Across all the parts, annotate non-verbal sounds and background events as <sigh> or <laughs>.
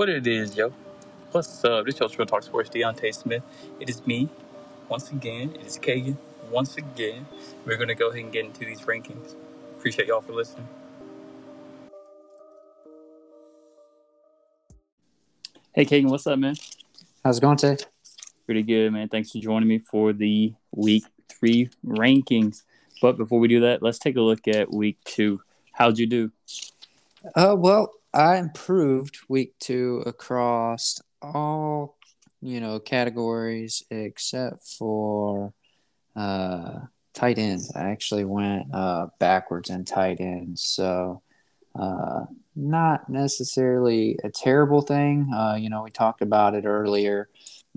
What it is, yo? What's up? This is your Talk Sports, Deontay Smith. It is me, once again. It is Kagan, once again. We're going to go ahead and get into these rankings. Appreciate y'all for listening. Hey, Kagan, what's up, man? How's it going, Tay? Pretty good, man. Thanks for joining me for the week three rankings. But before we do that, let's take a look at week two. How'd you do? Uh, well, I improved week two across all, you know, categories except for uh, tight ends. I actually went uh, backwards in tight ends. So, uh, not necessarily a terrible thing. Uh, you know, we talked about it earlier.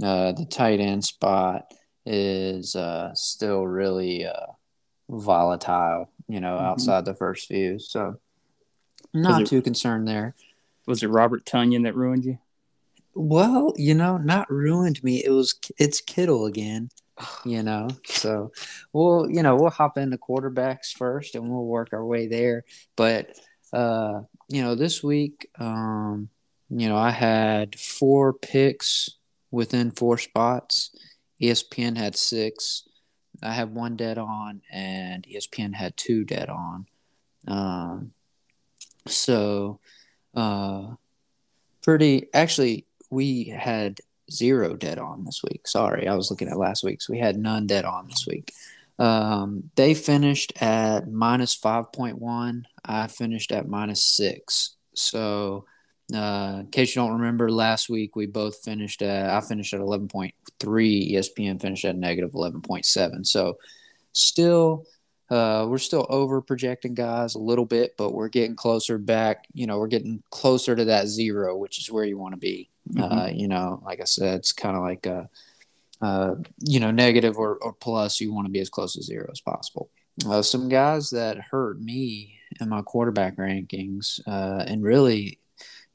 Uh, the tight end spot is uh, still really uh, volatile, you know, mm-hmm. outside the first few. So, not it, too concerned there. Was it Robert Tonyan that ruined you? Well, you know, not ruined me. It was it's Kittle again. <sighs> You know, so we'll you know we'll hop into quarterbacks first, and we'll work our way there. But uh, you know, this week, um, you know, I had four picks within four spots. ESPN had six. I had one dead on, and ESPN had two dead on. Um, so, uh, pretty actually, we had zero dead on this week. Sorry, I was looking at last week's. We had none dead on this week. Um, they finished at minus 5.1. I finished at minus six. So, uh, in case you don't remember, last week we both finished at, I finished at 11.3. ESPN finished at negative 11.7. So, still uh, we're still over projecting guys a little bit, but we're getting closer back. You know, we're getting closer to that zero, which is where you want to be. Mm-hmm. Uh, you know, like I said, it's kind of like a, uh, you know, negative or, or plus. You want to be as close to zero as possible. Uh, some guys that hurt me in my quarterback rankings, uh, and really,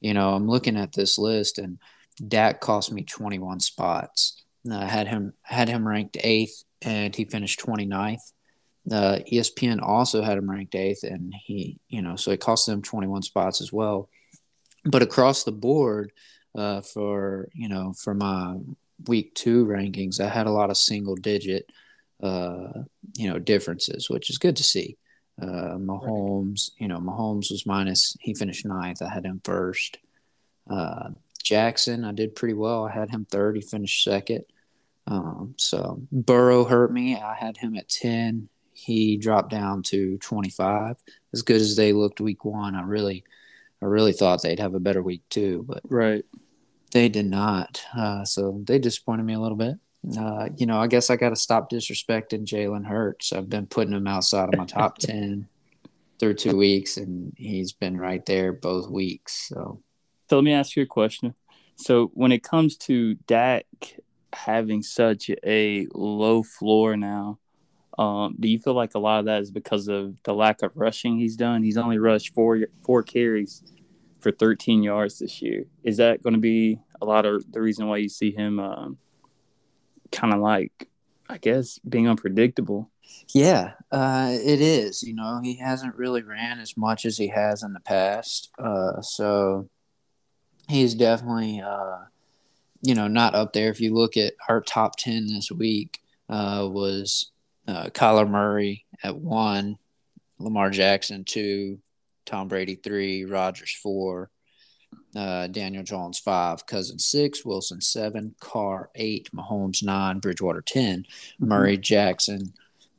you know, I'm looking at this list, and Dak cost me 21 spots. I had him had him ranked eighth, and he finished 29th. Uh, ESPN also had him ranked eighth, and he, you know, so it cost them 21 spots as well. But across the board, uh, for you know, for my week two rankings, I had a lot of single digit, uh, you know, differences, which is good to see. Uh, Mahomes, you know, Mahomes was minus. He finished ninth. I had him first. Uh, Jackson, I did pretty well. I had him third. He finished second. Um, so Burrow hurt me. I had him at ten he dropped down to 25. As good as they looked week one, I really, I really thought they'd have a better week two, but right, they did not. Uh, so they disappointed me a little bit. Uh, you know, I guess I got to stop disrespecting Jalen Hurts. I've been putting him outside of my top <laughs> 10 through two weeks, and he's been right there both weeks. So, so let me ask you a question. So, when it comes to Dak having such a low floor now, um, do you feel like a lot of that is because of the lack of rushing he's done? He's only rushed four four carries for 13 yards this year. Is that going to be a lot of the reason why you see him um, kind of like, I guess, being unpredictable? Yeah, uh, it is. You know, he hasn't really ran as much as he has in the past. Uh, so he's definitely, uh, you know, not up there. If you look at our top 10 this week, uh, was uh, Kyler Murray at one, Lamar Jackson two, Tom Brady three, Rodgers four, uh, Daniel Jones five, Cousins six, Wilson seven, Carr eight, Mahomes nine, Bridgewater 10 mm-hmm. Murray Jackson,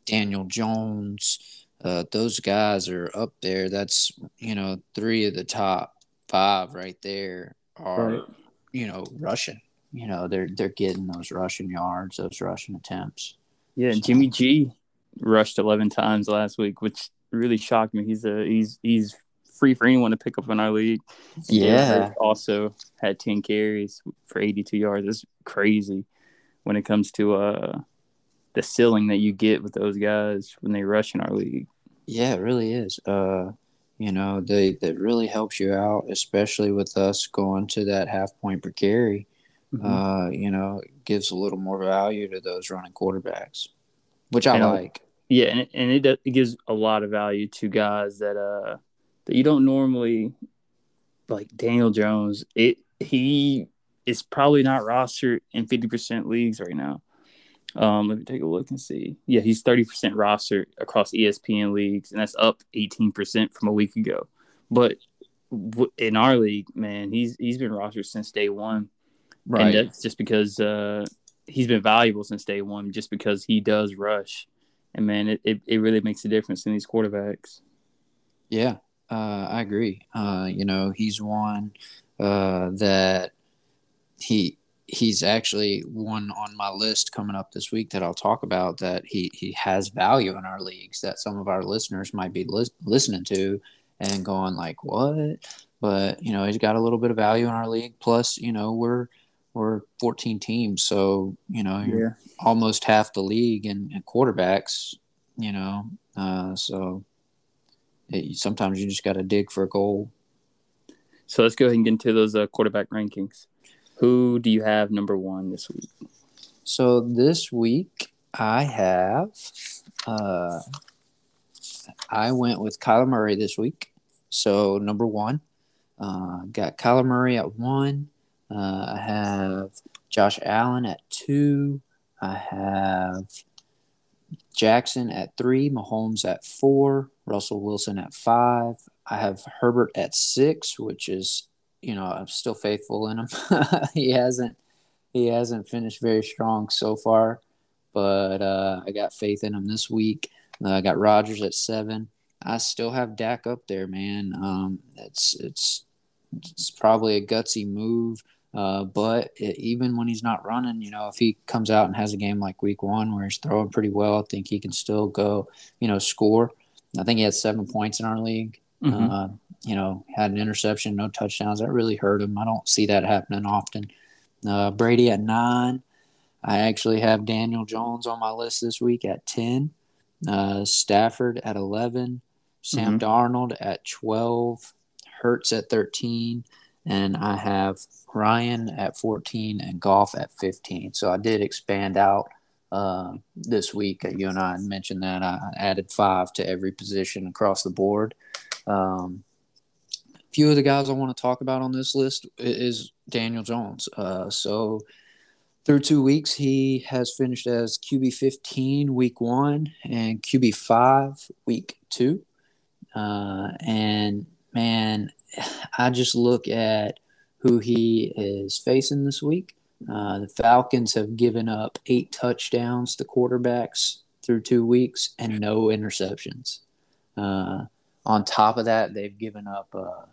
Daniel Jones. Uh, those guys are up there. That's you know three of the top five right there are right. you know rushing. You know they're they're getting those rushing yards, those rushing attempts. Yeah, Jimmy G rushed 11 times last week, which really shocked me. He's a he's he's free for anyone to pick up in our league. Yeah. Also had 10 carries for 82 yards. It's crazy when it comes to uh the ceiling that you get with those guys when they rush in our league. Yeah, it really is. Uh you know, they that really helps you out, especially with us going to that half point per carry. Mm-hmm. Uh, you know, gives a little more value to those running quarterbacks, which I and like. Yeah, and it, and it, it gives a lot of value to guys that uh that you don't normally like Daniel Jones. It he is probably not rostered in 50% leagues right now. Um, let me take a look and see. Yeah, he's 30% rostered across ESPN leagues, and that's up 18% from a week ago. But in our league, man, he's he's been rostered since day one, right? And that's just because uh, he's been valuable since day one, just because he does rush, and man, it, it, it really makes a difference in these quarterbacks. Yeah, uh, I agree. Uh, you know, he's one uh, that he he's actually one on my list coming up this week that I'll talk about that he he has value in our leagues that some of our listeners might be li- listening to and going like what but you know he's got a little bit of value in our league plus you know we're we're 14 teams so you know you're yeah. almost half the league and, quarterbacks you know uh, so it, sometimes you just got to dig for a goal so let's go ahead and get into those uh, quarterback rankings who do you have number one this week? So this week I have uh, I went with Kyler Murray this week. So number one, uh, got Kyler Murray at one. Uh, I have Josh Allen at two. I have Jackson at three. Mahomes at four. Russell Wilson at five. I have Herbert at six, which is you know, I'm still faithful in him. <laughs> he hasn't he hasn't finished very strong so far, but uh, I got faith in him this week. Uh, I got Rodgers at seven. I still have Dak up there, man. Um, it's it's it's probably a gutsy move, uh, but it, even when he's not running, you know, if he comes out and has a game like Week One where he's throwing pretty well, I think he can still go, you know, score. I think he had seven points in our league. Mm-hmm. Uh, you know, had an interception, no touchdowns. That really hurt him. I don't see that happening often. Uh, Brady at nine. I actually have Daniel Jones on my list this week at 10. Uh, Stafford at 11. Sam mm-hmm. Darnold at 12. Hurts at 13. And I have Ryan at 14 and Goff at 15. So I did expand out uh, this week. You and I mentioned that. I added five to every position across the board. Um, few of the guys I want to talk about on this list is Daniel Jones. Uh, so through two weeks, he has finished as QB 15 week one and QB five week two. Uh, and man, I just look at who he is facing this week. Uh, the Falcons have given up eight touchdowns to quarterbacks through two weeks and no interceptions. Uh, on top of that, they've given up uh,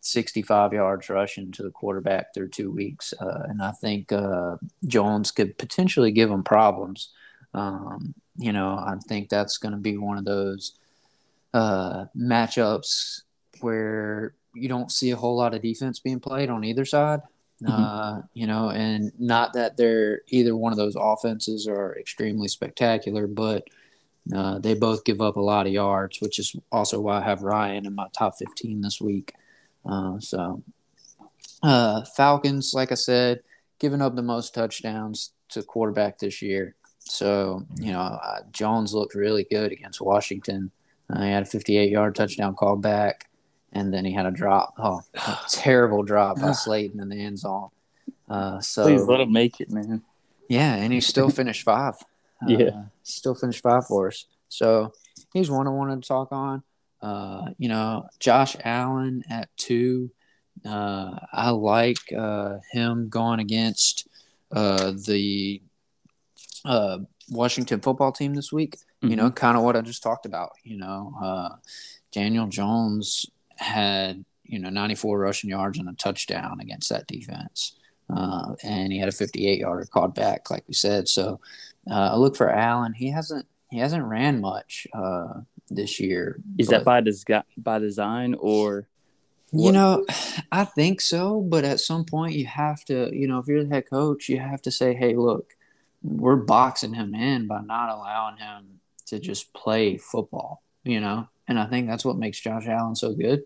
65 yards rushing to the quarterback through two weeks. Uh, and I think uh, Jones could potentially give them problems. Um, you know, I think that's going to be one of those uh, matchups where you don't see a whole lot of defense being played on either side. Mm-hmm. Uh, you know, and not that they're either one of those offenses are extremely spectacular, but uh, they both give up a lot of yards, which is also why I have Ryan in my top 15 this week. Uh, so, uh, Falcons, like I said, giving up the most touchdowns to quarterback this year. So, you know, uh, Jones looked really good against Washington. Uh, he had a 58 yard touchdown call back, and then he had a drop. Oh, a terrible drop by <sighs> Slayton in the end zone. Uh, so please let him make it, man. Yeah, and he still <laughs> finished five. yeah, uh, still finished five for us. So he's one I wanted to talk on. Uh, you know, Josh Allen at two. Uh, I like uh, him going against uh, the uh, Washington football team this week. Mm-hmm. You know, mm-hmm. kind of what I just talked about. You know, uh, Daniel Jones had you know 94 rushing yards and a touchdown against that defense. Uh, and he had a 58 yarder called back, like we said. So uh, I look for Allen. He hasn't he hasn't ran much. Uh, this year. Is but, that by des- by design or? What? You know, I think so, but at some point you have to, you know, if you're the head coach, you have to say, "Hey, look, we're boxing him in by not allowing him to just play football." You know, and I think that's what makes Josh Allen so good.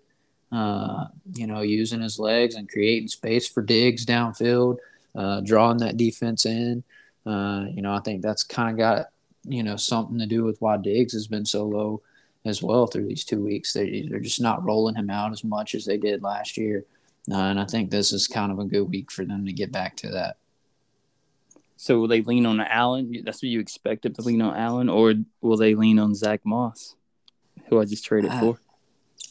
Uh, you know, using his legs and creating space for digs downfield, uh, drawing that defense in. Uh, you know, I think that's kind of got you know something to do with why Diggs has been so low as well through these two weeks. They, they're just not rolling him out as much as they did last year. Uh, and I think this is kind of a good week for them to get back to that. So will they lean on Allen? That's what you expect them to lean on Allen, or will they lean on Zach Moss, who I just traded Uh, for?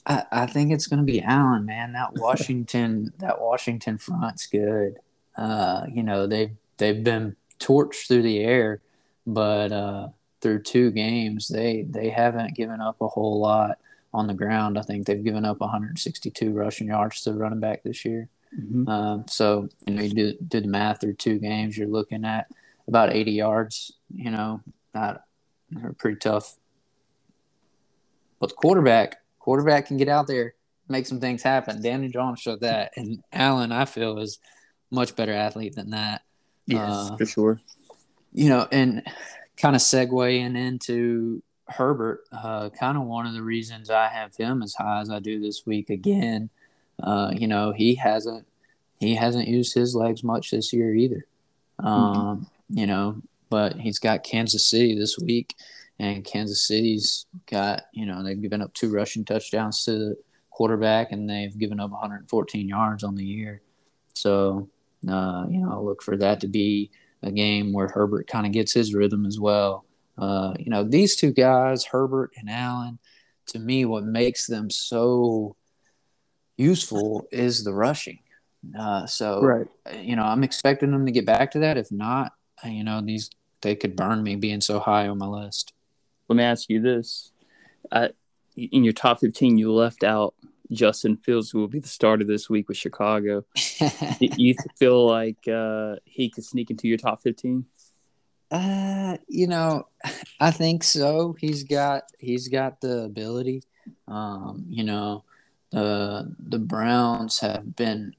I, I think it's going to be Allen, man. That Washington, that Washington front's good. Uh, you know they've they've been torched through the air, but uh, through two games they they haven't given up a whole lot on the ground. I think they've given up 162 rushing yards to the running back this year. Mhm. Um, so you know you do do the math through two games, you're looking at about 80 yards. You know, not pretty tough. But the quarterback, quarterback can get out there, make some things happen. Danny Jones showed that, and Allen, I feel, is much better athlete than that. Yes, uh, for sure. You know, and kind of segueing into Herbert, uh, kind of one of the reasons I have him as high as I do this week again. Uh, you know, he hasn't he hasn't used his legs much this year either. Um, You know, but he's got Kansas City this week, and Kansas City's got you know they've given up two rushing touchdowns to the quarterback, and they've given up 114 yards on the year. So uh, you know, I'll look for that to be a game where Herbert kind of gets his rhythm as well. Uh, you know, these two guys, Herbert and Allen, to me, what makes them so useful is the rushing. Uh, so, Right. you know, I'm expecting them to get back to that. If not, you know, these they could burn me being so high on my list. Let me ask you this: I, in your top fifteen, you left out Justin Fields, who will be the starter this week with Chicago. <laughs> Do you feel like uh, he could sneak into your top fifteen? Uh, you know, I think so. He's got he's got the ability. Um, you know, the the Browns have been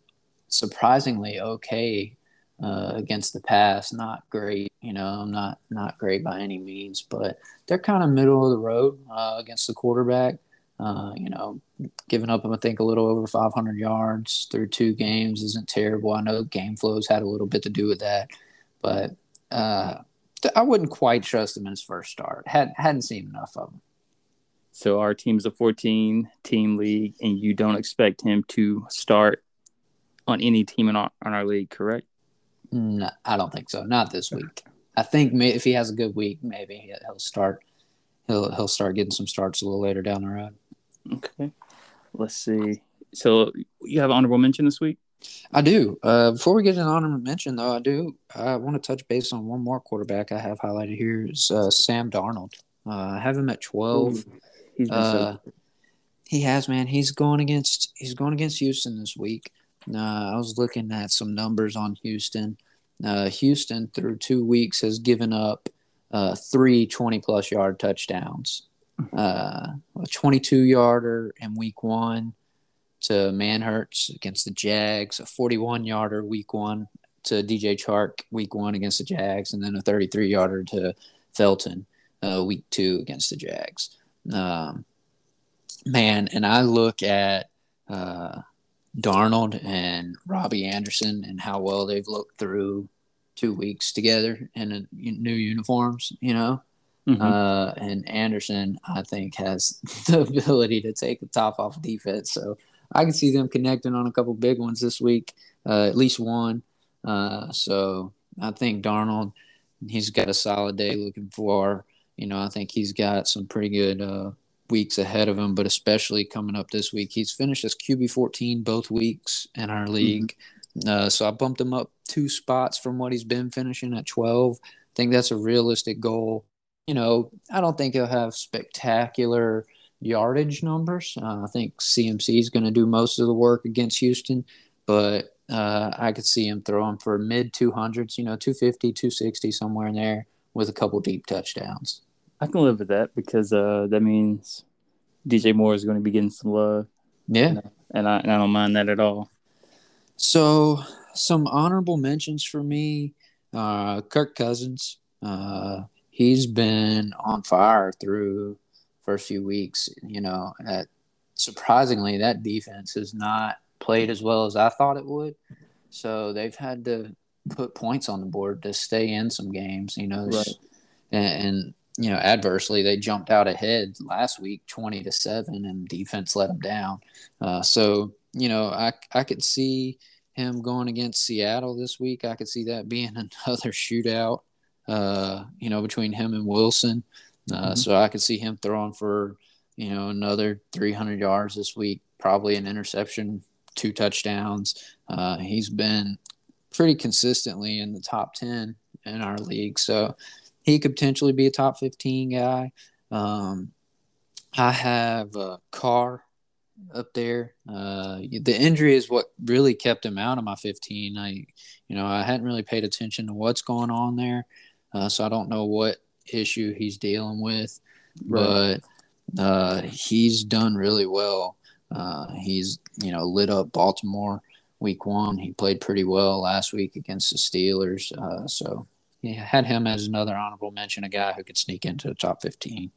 surprisingly okay uh, against the pass. Not great, you know, I'm not not great by any means, but they're kind of middle of the road uh, against the quarterback. Uh, you know, giving up, I think, a little over 500 yards through two games isn't terrible. I know game flows had a little bit to do with that, but uh, I wouldn't quite trust him in his first start. Had hadn't seen enough of him. So our team's a fourteen team league, and you don't expect him to start on any team in our, on our league, correct? No, I don't think so. Not this week. I think may, if he has a good week, maybe he- he'll start. He'll he'll start getting some starts a little later down the road. Okay. Let's see. So you have honorable mention this week? I do. Uh, before we get an honorable mention, though, I do. I want to touch base on one more quarterback I have highlighted here is uh, Sam Darnold. Uh, I have him at twelve. He's been Uh, so he has, man. He's going against he's going against Houston this week. Uh, I was looking at some numbers on Houston. Uh, Houston through two weeks has given up uh, three 20 plus yard touchdowns. Uh, a 22 yarder in week one to Manhurts against the Jags, a 41 yarder week one to DJ Chark week one against the Jags, and then a 33 yarder to Felton uh, week two against the Jags. Um, man, and I look at uh, Darnold and Robbie Anderson and how well they've looked through two weeks together in a, new uniforms, you know. Mhm. Uh, and Anderson, I think, has <laughs> the ability to take the top off defense. So I can see them connecting on a couple big ones this week, uh, at least one. Uh, so I think Darnold, he's got a solid day looking for. You know, I think he's got some pretty good uh, weeks ahead of him, but especially coming up this week. He's finished as QB 14 both weeks in our league. Uh, so I bumped him up two spots from what he's been finishing at 12. I think that's a realistic goal. You know, I don't think he'll have spectacular yardage numbers. Uh, I think CMC is going to do most of the work against Houston, but uh, I could see him throwing for mid 200s, you know, 250, 260, somewhere in there with a couple deep touchdowns. I can live with that because uh, that means DJ Moore is going to be getting some love, Yeah. and I, and I don't mind that at all. So, some honorable mentions for me uh, Kirk Cousins. Uh, he's been on fire through first few weeks. You know, that surprisingly, that defense has not played as well as I thought it would. So they've had to put points on the board to stay in some games. You know, Right. and, and you know, adversely, they jumped out ahead last week, twenty to seven, and defense let them down. Uh, so you know, I I could see him going against Seattle this week. I could see that <laughs> being another shootout. Uh, you know, between him and Wilson. Uh, mm-hmm. So I could see him throwing for you know another 300 yards this week, probably an interception, two touchdowns. Uh, he's been pretty consistently in the top 10 in our league, so he could potentially be a top 15 guy. Um, I have a Carr up there. Uh, the injury is what really kept him out of my 15. I, you know, I hadn't really paid attention to what's going on there, uh, so I don't know what issue he's dealing with. Right. But uh, he's done really well. Uh, he's you know lit up Baltimore week one. He played pretty well last week against the Steelers. Uh, so yeah, had him as another honorable mention, a guy who could sneak into the top 15.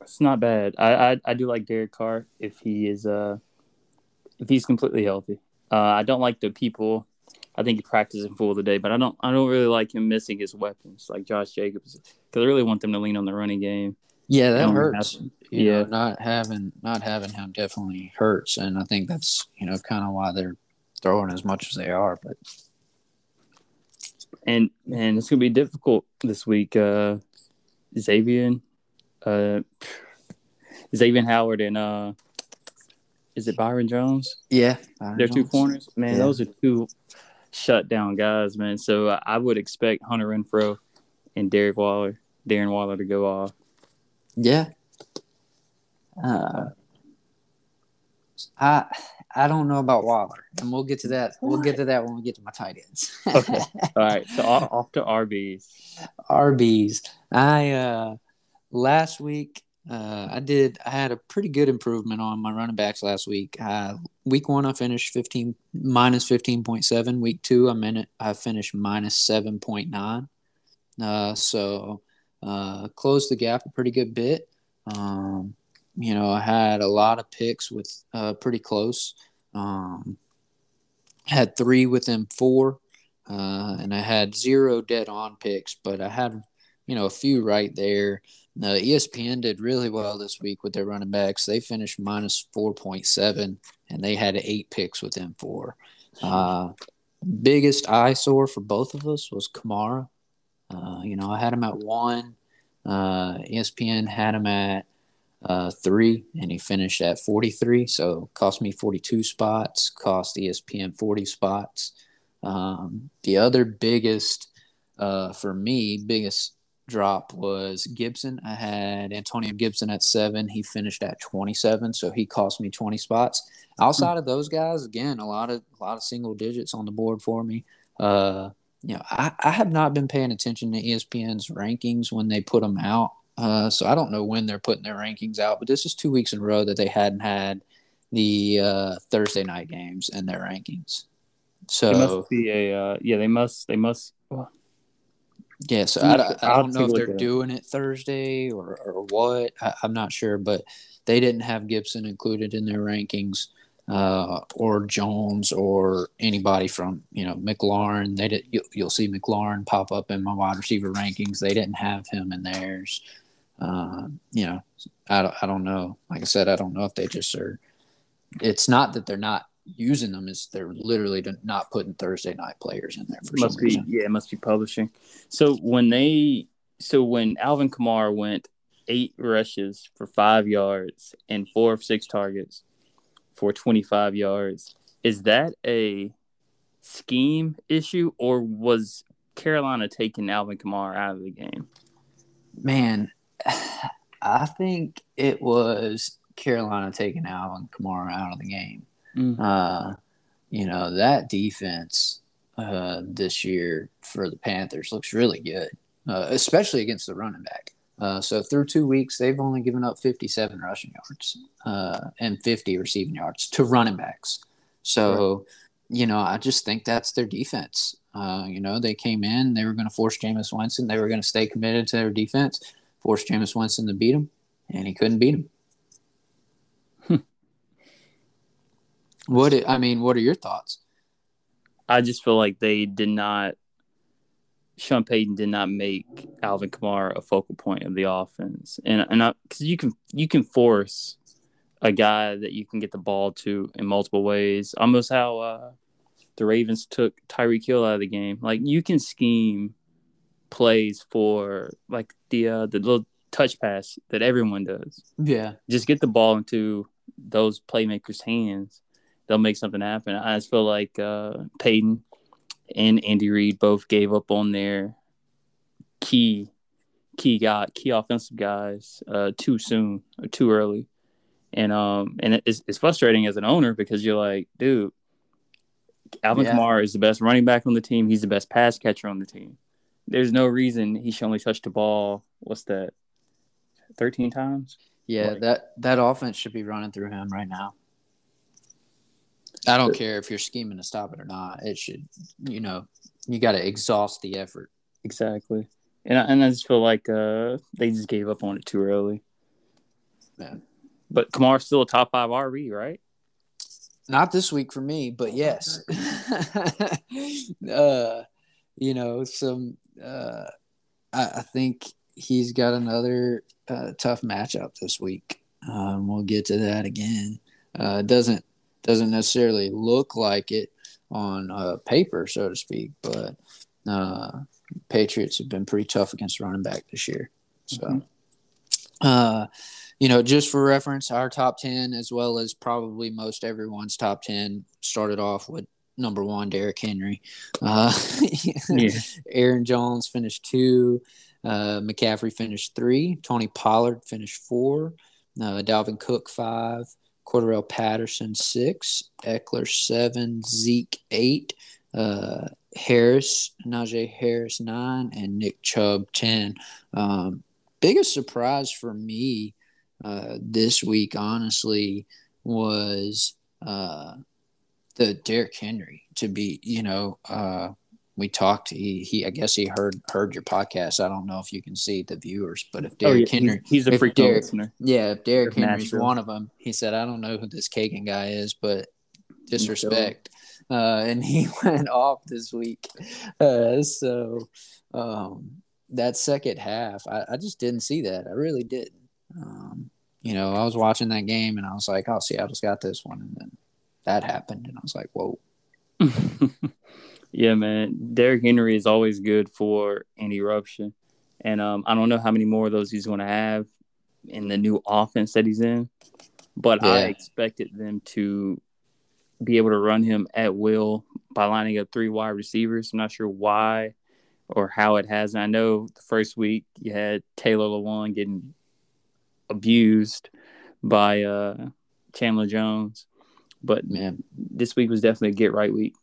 It's not bad. I, I, I do like Derek Carr if he is uh if he's completely healthy. Uh, I don't like the people. I think he practicing full of the day, but I don't I don't really like him missing his weapons like Josh Jacobs because I really want them to lean on the running game. Yeah, that hurts. yeah, know, not having not having him definitely hurts, and I think that's you know kind of why they're throwing as much as they are. But and and it's gonna be difficult this week. Uh, Xavier uh, Xavier Howard and uh, is it Byron Jones? Yeah, Byron they're Jones. two corners. Man, yeah. those are two shut down guys, man. So uh, I would expect Hunter Renfrow and Derek Waller, Darren Waller to go off. Yeah. Uh, I I don't know about Waller, and we'll get to that. We'll get to that when we get to my tight ends. okay. <laughs> All right. So off to RBs. RBs. I uh last week uh, I did. I had a pretty good improvement on my running backs last week. Uh, week one, I finished fifteen minus fifteen point seven. Week two, I'm in it. I finished minus seven point nine. Uh, so uh, closed the gap a pretty good bit. Um, you know, I had a lot of picks with uh, pretty close. Um, had three within four, uh, and I had zero dead on picks, but I had you know a few right there. ESPN did really well this week with their running backs. They finished minus 4.7, and they had eight picks within four. Uh, biggest eyesore for both of us was Kamara. Uh, you know, I had him at one. Uh, ESPN had him at uh, three, and he finished at 43. So cost me 42 spots, cost ESPN 40 spots. Um, the other biggest, uh, for me, biggest drop was Gibson. I had Antonio Gibson at seven. He finished at 27, so he cost me 20 spots. Outside of those guys, again, a lot of a lot of single digits on the board for me. Uh, you know, I, I have not been paying attention to ESPN's rankings when they put them out. Uh, so I don't know when they're putting their rankings out, but this is two weeks in a row that they hadn't had the uh, Thursday night games in their rankings. So it must be a uh, yeah. They must they must. Well, yeah, so I, I don't know if they're doing it Thursday or, or what. I, am not sure, but they didn't have Gibson included in their rankings, uh, or Jones or anybody from you know McLaurin. They did. You, will see McLaurin pop up in my wide receiver rankings. They didn't have him in theirs. Uh, you know, I don't, I don't know. Like I said, I don't know if they just are. It's not that they're not using them is they're literally not putting Thursday night players in there for must some be, reason. Yeah, it must be publishing. So when they so when Alvin Kamara went eight rushes for five yards and four of six targets for 25 yards, is that a scheme issue or was Carolina taking Alvin Kamara out of the game? Man, I think it was Carolina taking Alvin Kamara out of the game. Mm. Uh, you know, that defense uh, this year for the Panthers looks really good, uh, especially against the running back. Uh, so through two weeks, they've only given up 57 rushing yards uh, and 50 receiving yards to running backs. So, right. you know, I just think that's their defense. Uh, you know, they came in, they were going to force Jameis Winston, they were going to stay committed to their defense, force Jameis Winston to beat him, and he couldn't beat him. What I mean, what are your thoughts? I just feel like they did not. Sean Payton did not make Alvin Kamara a focal point of the offense, and and because you can you can force a guy that you can get the ball to in multiple ways. Almost how uh, the Ravens took Tyreek Hill out of the game. Like you can scheme plays for like the uh, the little touch pass that everyone does. Yeah. Just get the ball into those playmakers' hands. They'll make something happen. I just feel like uh, Payton and Andy Reid both gave up on their key key guy key offensive guys uh, too soon or too early. And um and it's, it's frustrating as an owner because you're like, dude, Alvin Yeah. Kamara is the best running back on the team. He's the best pass catcher on the team. There's no reason he should only touch the ball. What's that? Thirteen times. Yeah, Like- that that offense should be running through him right now. I don't care if you're scheming to stop it or not. It should, you know, you got to exhaust the effort. Exactly. And I, and I just feel like uh, they just gave up on it too early. Yeah. But Kamara's still a top five RB, right? Not this week for me, but yes. <laughs> uh, you know, some. Uh, I, I think he's got another uh, tough matchup this week. Um, we'll get to that again. Uh, doesn't doesn't necessarily look like it on uh, paper, so to speak, but uh, Patriots have been pretty tough against running back this year. So, Mhm. uh, you know, just for reference, our top 10, as well as probably most everyone's top 10, started off with number one, Derrick Henry. Uh, <laughs> Yeah. Aaron Jones finished two. Uh, McCaffrey finished three. Tony Pollard finished four. Uh, Dalvin Cook five. Cordarrelle Patterson six. Ekeler seven. Zeke eight. Uh, Harris, Najee Harris nine, and Nick Chubb ten. Um, biggest surprise for me uh, this week, honestly, was uh, the Derrick Henry to be. You know, uh, we talked. He, he, I guess he heard heard your podcast. I don't know if you can see the viewers, but if Derrick Oh, yeah. Henry, He's, he's a Derrick- listener. yeah, if Derrick Henry's Nashville. one of them, he said, I don't know who this Kagan guy is, but disrespect. Uh, and <laughs> he went off this week. Uh, so um, that second half, I, I just didn't see that. I really didn't. Um, you know, I was watching that game and I was like, oh, Seattle's got this one. And then that happened. And I was like, whoa. <laughs> yeah, man. Derrick Henry is always good for an eruption. And um, I don't know how many more of those he's going to have in the new offense that he's in. But I expected them to be able to run him at will by lining up three wide receivers. I'm not sure why or how it has. I know the first week you had Taylor Lewan getting abused by uh, Chandler Jones. But Man. this week was definitely a get right week.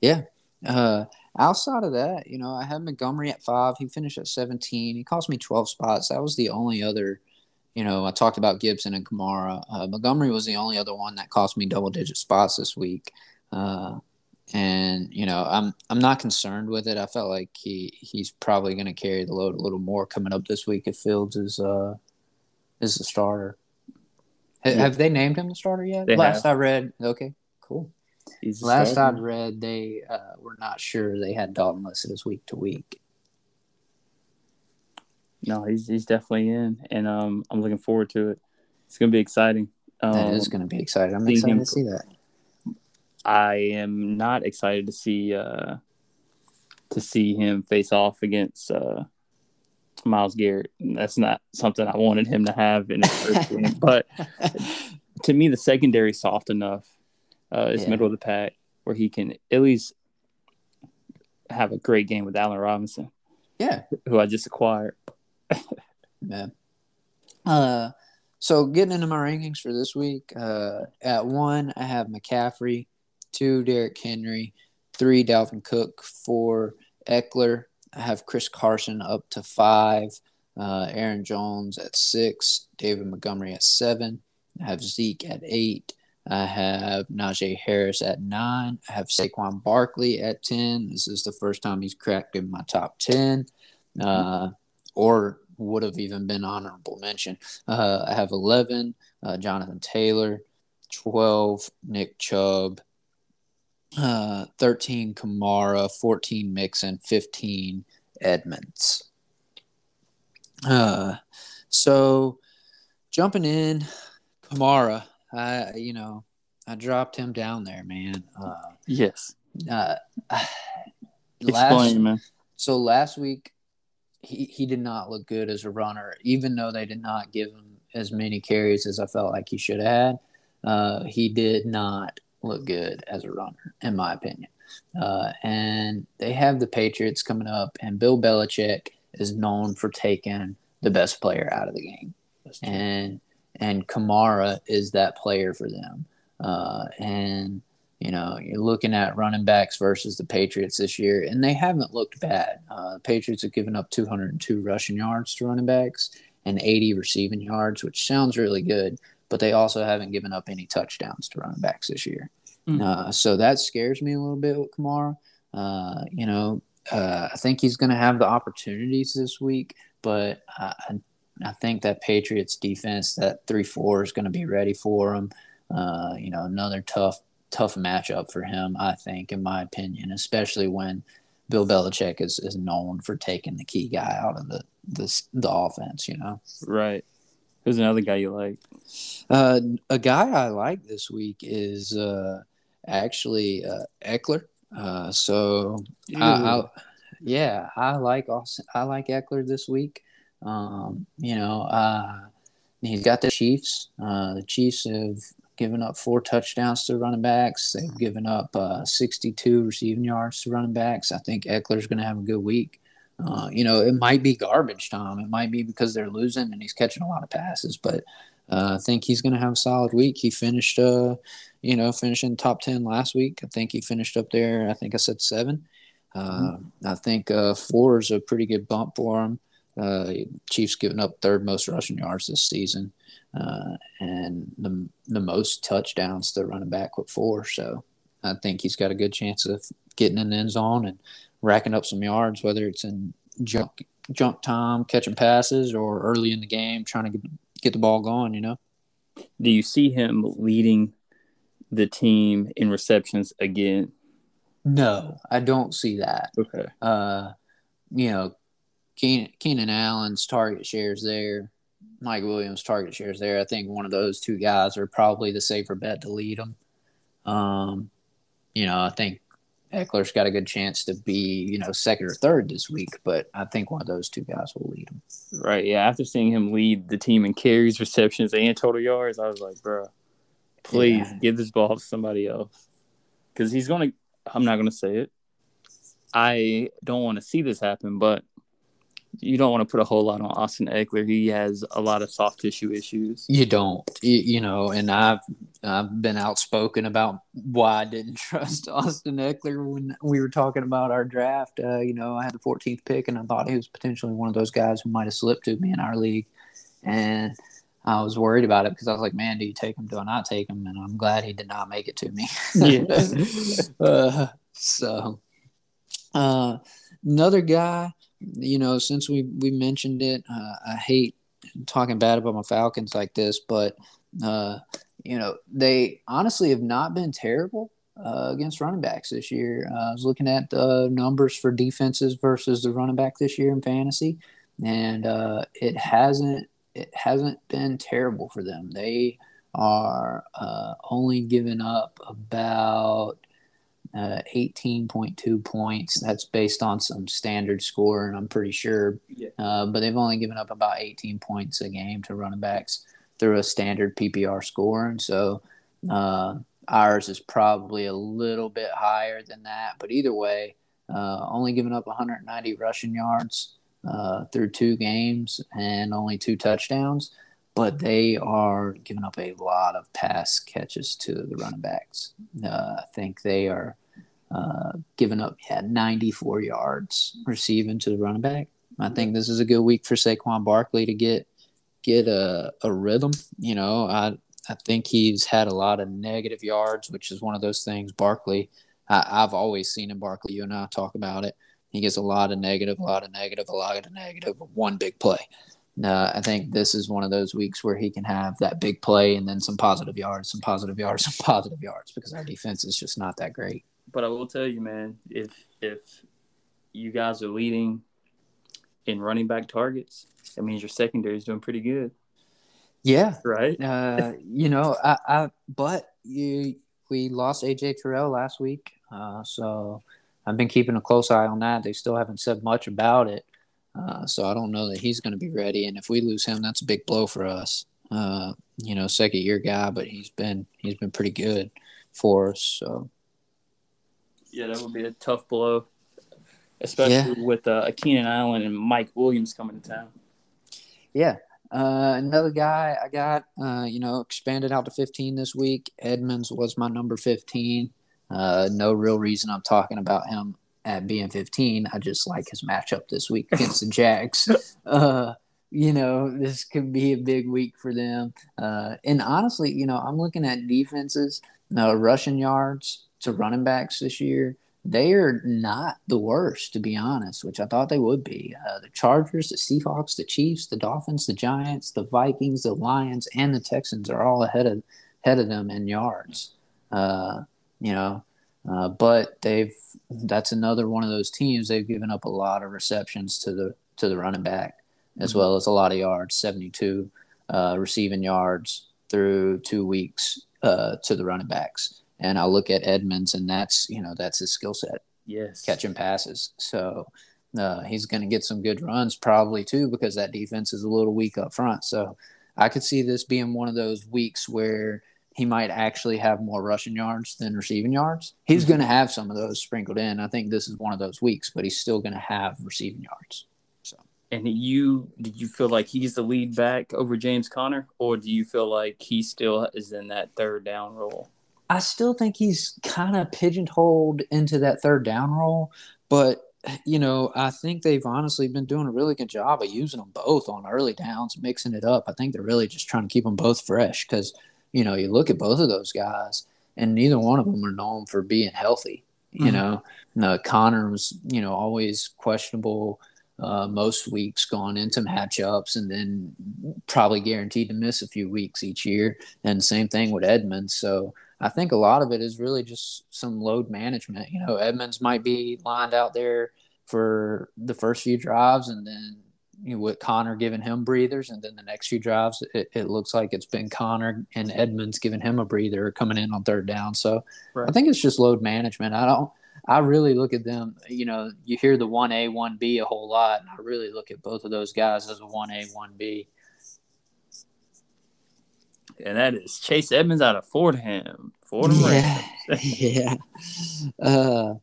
Yeah. Uh, outside of that, you know, I had Montgomery at five. He finished at 17. He cost me 12 spots. That was the only other, you know, I talked about Gibson and Kamara. Uh, Montgomery was the only other one that cost me double digit spots this week. Uh, and you know, I'm I'm not concerned with it. I felt like he he's probably going to carry the load a little more coming up this week if Fields is uh is the starter. Yeah. Have they named him the starter yet? They Last I read, okay, cool. Last starter. I'd read, they uh, were not sure they had Dalton listed as week to week. No, he's he's definitely in, and um, I'm looking forward to it. It's gonna be exciting. Um, That is going to be exciting. I'm excited him- to see that. I am not excited to see uh to see him face off against uh Myles Garrett. That's not something I wanted him to have in his first game. <laughs> But to me, the secondary soft enough. Uh, it's Yeah. middle of the pack where he can at least have a great game with Allen Robinson, yeah, who I just acquired. <laughs> man. Uh, so getting into my rankings for this week, uh, at one I have McCaffrey, two Derrick Henry, three Dalvin Cook, four Ekeler. I have Chris Carson up to five, uh, Aaron Jones at six, David Montgomery at seven. I have Zeke at eight. I have Najee Harris at nine. I have Saquon Barkley at ten. This is the first time he's cracked in my top ten, uh, or would have even been honorable mention. Uh, I have eleven. Uh, Jonathan Taylor, twelve. Nick Chubb, uh, thirteen. Kamara, fourteen. Mixon, fifteen. Edmonds. Uh, so jumping in, Kamara, I you know I dropped him down there, man. Uh, yes. Uh, Explain, last, man. So last week, he he did not look good as a runner, even though they did not give him as many carries as I felt like he should have had. Uh, he did not look good as a runner, in my opinion. Uh, and they have the Patriots coming up, and Bill Belichick is known for taking the best player out of the game, and and Kamara is that player for them. Uh, and you know, you're looking at running backs versus the Patriots this year, and they haven't looked bad. Uh, the Patriots have given up 202 rushing yards to running backs and 80 receiving yards, which sounds really good, but they also haven't given up any touchdowns to running backs this year. Mm-hmm. Uh, so that scares me a little bit with Kamara. Uh, you know, uh, I think he's going to have the opportunities this week, but I, I think that Patriots defense, that 3 4 is going to be ready for him. Uh, you know, another tough, tough matchup for him, I think, in my opinion, especially when Bill Belichick is, is known for taking the key guy out of the, the, the offense, you know? Right. Who's another guy you like? Uh, a guy I like this week is uh, actually uh, Ekeler. Uh, so I, I, yeah, I like Austin, I like Ekeler this week. Um, you know, uh, he's got the Chiefs. Uh, the Chiefs have given up four touchdowns to running backs. They've given up uh, 62 receiving yards to running backs. I think Ekeler's going to have a good week. Uh, you know, it might be garbage time. It might be because they're losing and he's catching a lot of passes, but uh, I think he's going to have a solid week. He finished, uh, you know, finishing top 10 last week. I think he finished up there. I think I said seven. Uh, I think uh, four is a pretty good bump for him. Chiefs giving up third most rushing yards this season, and the the most touchdowns to running back with four. So I think he's got a good chance of getting in the end zone and racking up some yards, whether it's in junk junk time catching passes or early in the game trying to get, get the ball going. You know. Do you see him leading the team in receptions again? No, I don't see that. Okay. Uh, you know, Keenan, Keenan Allen's target shares there. Mike Williams' target shares there. I think one of those two guys are probably the safer bet to lead them. Um, you know, I think Ekeler's got a good chance to be, you know, second or third this week, but I think one of those two guys will lead him. Right. Yeah. After seeing him lead the team in carries, receptions, and total yards, I was like, bro, please yeah. give this ball to somebody else. Because he's going to, I'm not going to say it. I don't want to see this happen, but you don't want to put a whole lot on Austin Ekeler. He has a lot of soft tissue issues. You don't, you, you, know, and I've I've been outspoken about why I didn't <laughs> trust Austin Ekeler when we were talking about our draft. Uh, you know, I had the 14th pick, and I thought he was potentially one of those guys who might have slipped to me in our league, and I was worried about it because I was like, man, do you take him? Do I not take him? And I'm glad he did not make it to me. yeah. <laughs> uh, so, uh, another guy you know, since we we mentioned it, uh, I hate talking bad about my Falcons like this, but uh, you know, they honestly have not been terrible uh, against running backs this year. Uh, I was looking at the numbers for defenses versus the running back this year in fantasy, and uh, it hasn't it hasn't been terrible for them. They are uh, only giving up about uh, 18.2 points. That's based on some standard score, and I'm pretty sure. Yeah. Uh, but they've only given up about 18 points a game to running backs through a standard PPR score, and so uh, ours is probably a little bit higher than that. But either way, uh, only giving up 190 rushing yards uh, through two games and only two touchdowns but they are giving up a lot of pass catches to the running backs. Uh, I think they are uh, giving up yeah, 94 yards receiving to the running back. I think this is a good week for Saquon Barkley to get get a, a rhythm. You know, I I think he's had a lot of negative yards, which is one of those things. Barkley, I, I've always seen in Barkley. You and I talk about it. He gets a lot of negative, a lot of negative, a lot of negative, one big play. Uh, I think this is one of those weeks where he can have that big play and then some positive yards, some positive yards, <laughs> some positive yards because our defense is just not that great. But I will tell you, man, if if you guys are leading in running back targets, that means your secondary is doing pretty good. Yeah, right. uh, you know, I, I but you we lost AJ Terrell last week, uh, so I've been keeping a close eye on that. They still haven't said much about it, uh, so I don't know that he's going to be ready. And if we lose him, that's a big blow for us. Uh, you know, second year guy, but he's been he's been pretty good for us. So yeah, that would be a tough blow, especially yeah. with uh, Keenan Allen and Mike Williams coming to town. Yeah, uh, another guy I got, uh, you know, expanded out to 15 this week. Edmonds was my number 15. Uh, no real reason I'm talking about him at being 15. I just like his matchup this week <laughs> against the Jags. Uh, you know, this could be a big week for them. Uh, and honestly, you know, I'm looking at defenses, no rushing yards to running backs this year they are not the worst, to be honest, which I thought they would be. Uh, the Chargers, the Seahawks, the Chiefs, the Dolphins, the Giants, the Vikings, the Lions, and the Texans are all ahead of ahead of them in yards. Uh, you know, uh, but they've that's another one of those teams. They've given up a lot of receptions to the to the running back, as mm-hmm. well as a lot of yards, seventy two uh, receiving yards through two weeks uh, to the running backs and I look at Edmonds, and that's you know that's his skill set. Yes, catching passes. So uh, he's going to get some good runs probably too because that defense is a little weak up front. So I could see this being one of those weeks where he might actually have more rushing yards than receiving yards. He's mm-hmm. going to have some of those sprinkled in. I think this is one of those weeks, but he's still going to have receiving yards. So. And you, do you feel like he's the lead back over James Conner, or do you feel like he still is in that third down role? I still think he's kind of pigeonholed into that third down role, but you know, I think they've honestly been doing a really good job of using them both on early downs, mixing it up. I think they're really just trying to keep them both fresh because, you know, you look at both of those guys, and neither one of them are known for being healthy. You mm-hmm. know, no, Conner was, you know, always questionable uh, most weeks going into matchups and then probably guaranteed to miss a few weeks each year. And same thing with Edmonds. So, I think a lot of it is really just some load management. You know, Edmonds might be lined out there for the first few drives, and then you know, with Conner giving him breathers, and then the next few drives, it, it, looks like it's been Conner and Edmonds giving him a breather coming in on third down. So right. I think it's just load management. I don't. I really look at them. You know, you hear the one A, one B a whole lot, and I really look at both of those guys as a one A, one B and that is Chase Edmonds out of Fordham. Fordham yeah, <laughs> yeah. Uh,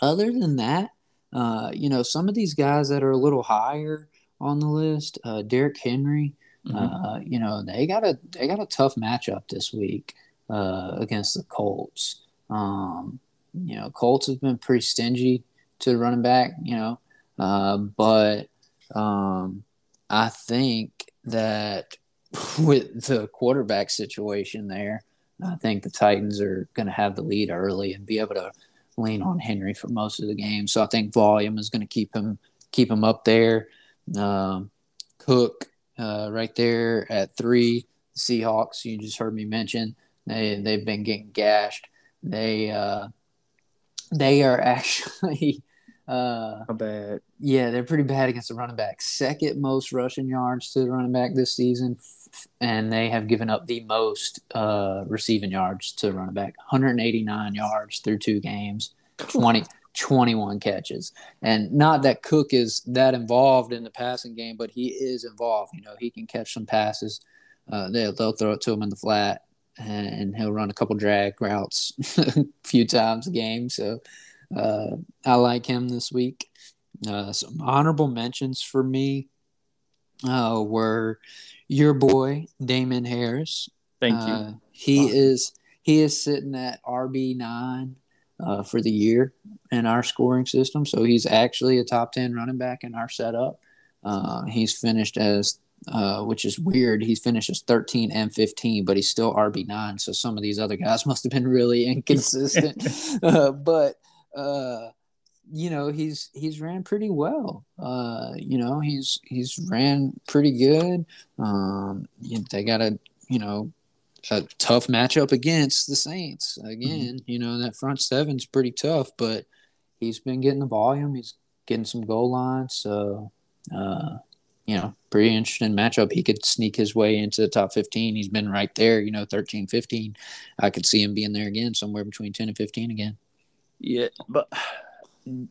other than that, uh, you know, some of these guys that are a little higher on the list, uh, Derrick Henry, mm-hmm. uh, you know, they got a they got a tough matchup this week uh, against the Colts. Um, you know, Colts have been pretty stingy to the running back, you know, uh, but um, I think that <laughs> with the quarterback situation there, I think the Titans are going to have the lead early and be able to lean on Henry for most of the game. So I think volume is going to keep him keep him up there. Um, Cook uh, right there at three. Seahawks, you just heard me mention they they've been getting gashed. They uh, they are <laughs> actually uh, bad. Yeah, they're pretty bad against the running back. Second most rushing yards to the running back this season, and they have given up the most uh, receiving yards to running back 189 yards through two games, 20, 21 catches. And not that Cook is that involved in the passing game, but he is involved. You know, he can catch some passes. Uh, they'll, they'll throw it to him in the flat, and he'll run a couple drag routes <laughs> a few times a game. So, uh, I like him this week. Uh, some honorable mentions for me uh, were your boy Damien Harris. Thank you. Uh, he awesome. is he is sitting at RB nine uh, for the year in our scoring system, so he's actually a top ten running back in our setup. Uh, he's finished as uh, which is weird. He's finished as 13 and 15, but he's still RB9. So some of these other guys <laughs> must have been really <laughs> inconsistent. uh, but uh, you know, he's he's ran pretty well. Uh, you know, he's he's ran pretty good. Um, they got a you know a tough matchup against the Saints again. Mm-hmm. You know, that front seven's pretty tough, but he's been getting the volume. He's getting some goal lines. So, uh, you know, pretty interesting matchup. He could sneak his way into the top 15. He's been right there, you know, 13, 15. I could see him being there again, somewhere between 10 and 15 again. Yeah, but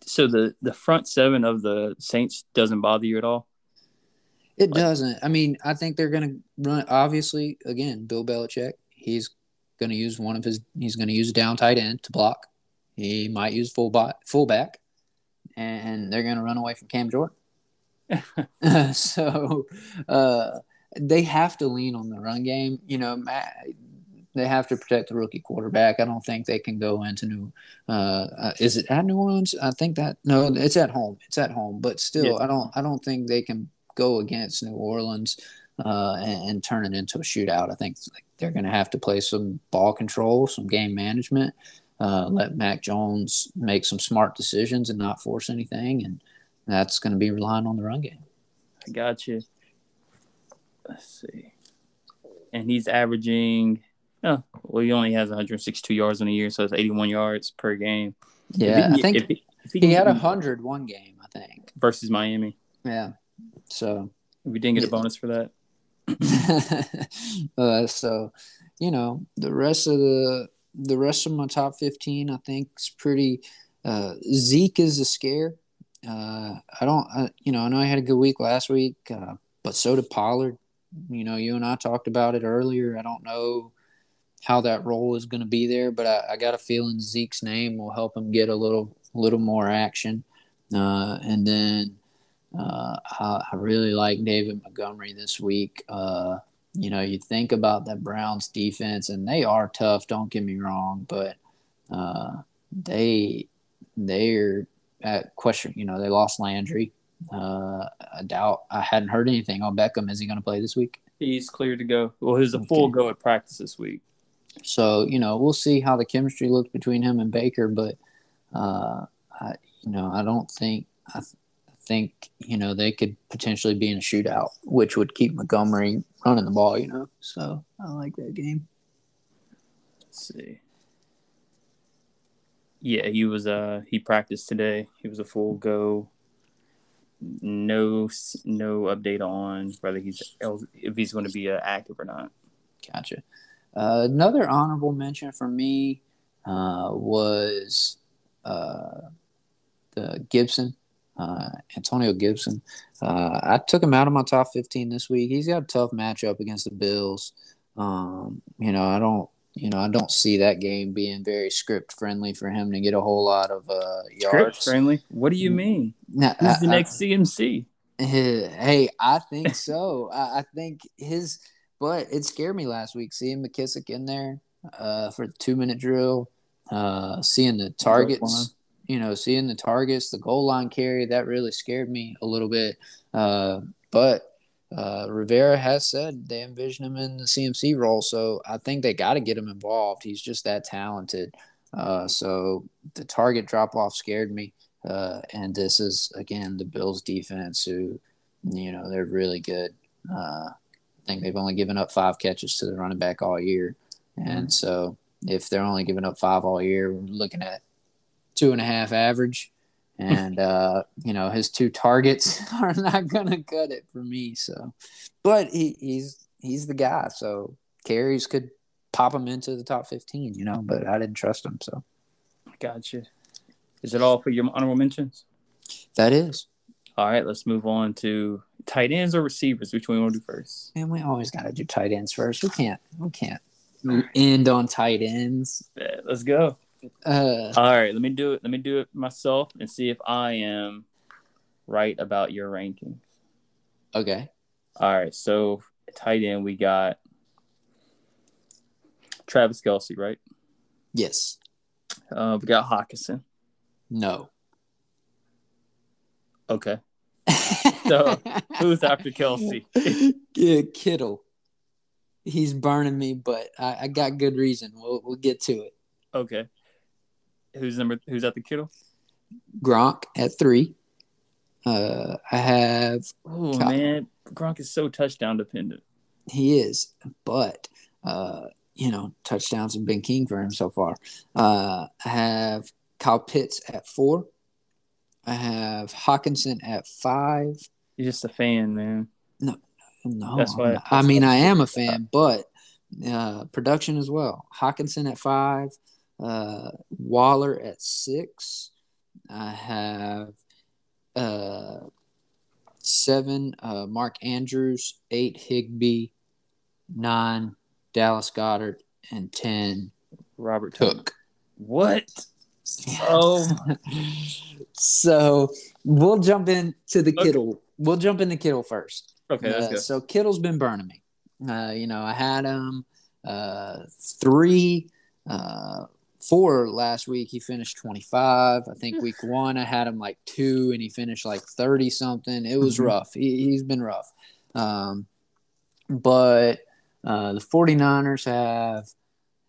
so the the front seven of the Saints doesn't bother you at all. It doesn't. I mean, I think they're going to run. Obviously, again, Bill Belichick. He's going to use one of his. He's going to use down tight end to block. He might use full bot, fullback, and they're going to run away from Cam Jordan. <laughs> <laughs> so uh, they have to lean on the run game. You know, Matt, they have to protect the rookie quarterback. I don't think they can go into New. Uh, uh, is it at New Orleans? I think that no, it's at home. It's at home, but still, yeah. I don't. I don't think they can go against New Orleans uh, and, and, turn it into a shootout. I think they're going to have to play some ball control, some game management. Uh, let Mac Jones make some smart decisions and not force anything, and that's going to be relying on the run game. I got you. Let's see. And he's averaging Oh, well, he only has 162 yards in a year, so it's 81 yards per game. Yeah, he, I think he, he, he, had 100 one game, I think. Versus Miami. Yeah. So. We didn't get a bonus for that. <laughs> uh, so, you know, the rest of the the rest of my top 15, I think, is pretty. Uh, Zeke is a scare. Uh, I don't, I, you know, I know I had a good week last week, uh, but so did Pollard. You know, you and I talked about it earlier. I don't know how that role is going to be there, but I, I, got a feeling Zeke's name will help him get a little little more action. Uh, and then uh, I, I, really like David Montgomery this week. Uh, you know, you think about that Browns defense, and they are tough. Don't get me wrong, but uh, they they're at question. You know, they lost Landry. Uh, I doubt. I hadn't heard anything on Beckham. Is he going to play this week? He's cleared to go. Well, he's a full go at practice this week. So you know, we'll see how the chemistry looks between him and Baker, but uh, I, you know, I don't think I, th- I think you know they could potentially be in a shootout, which would keep Montgomery running the ball. You know, so I like that game. Let's see. Yeah, he was. Uh, he practiced today. He was a full go. No, no update on whether he's if he's going to be uh, active or not. Gotcha. Uh, another honorable mention for me uh, was uh, the Gibson, uh, Antonio Gibson. Uh, I took him out of my top 15 this week. He's got a tough matchup against the Bills. Um, you know, I don't. You know, I don't see that game being very script friendly for him to get a whole lot of yards. Script friendly? What do you mean? Now, Who's the next CMC? <laughs> Hey, I think so. I, I think his but it scared me last week seeing McKissic in there uh, for the two minute drill, uh, seeing the targets, you know, seeing the targets, the goal line carry. That really scared me a little bit. Uh, but uh, Rivera has said they envision him in the CMC role, so I think they got to get him involved. He's just that talented. Uh, so the target drop off scared me. Uh, and this is again the Bills defense, who you know they're really good. Think they've only given up five catches to the running back all year. And mm-hmm. so if they're only giving up five all year, we're looking at two and a half average. And, <laughs> uh, you know, his two targets <laughs> are not going to cut it for me. So, but he, he's, he's the guy. So carries could pop him into the top 15, you know, but I didn't trust him. So, gotcha. Is it all for your honorable mentions? That is. All right, let's move on to tight ends or receivers. Which one you want to do first? Man, we always got to do tight ends first. We can't. We can't end on tight ends. Yeah, let's go. Uh, All right, let me do it. Let me do it myself and see if I am right about your ranking. Okay. All right, so tight end we got Travis Kelce, right? Yes. Uh, we got Hockenson. No. Okay. So <laughs> who's after Kelce? yeah, Kittle. He's burning me, but I, I got good reason. We'll we'll get to it. Okay. Who's number? Who's at the Kittle? Gronk at three. Uh, I have. Oh man, Gronk is so touchdown dependent. He is, but uh, you know, touchdowns have been king for him so far. Uh, I have Kyle Pitts at four. I have Hockenson at five. You're just a fan, man. No, no. That's why-. I mean, I am a fan, but uh, production as well. Hockenson at five, uh, Waller at six. I have uh, seven, uh, Mark Andrews, eight, Higbee, nine, Dallas Goedert, and ten, Robert Cook. Cook. What? Oh, <laughs> so we'll jump into the Okay. Kittle. We'll jump into Kittle first. okay, Uh, so Kittle's been burning me. Uh, you know, I had him uh, three, uh, four last week. He finished 25. I think week <laughs> one, I had him like two and he finished like 30 something. It was Mhm. rough. He, he's been rough. Um, but uh, the 49ers have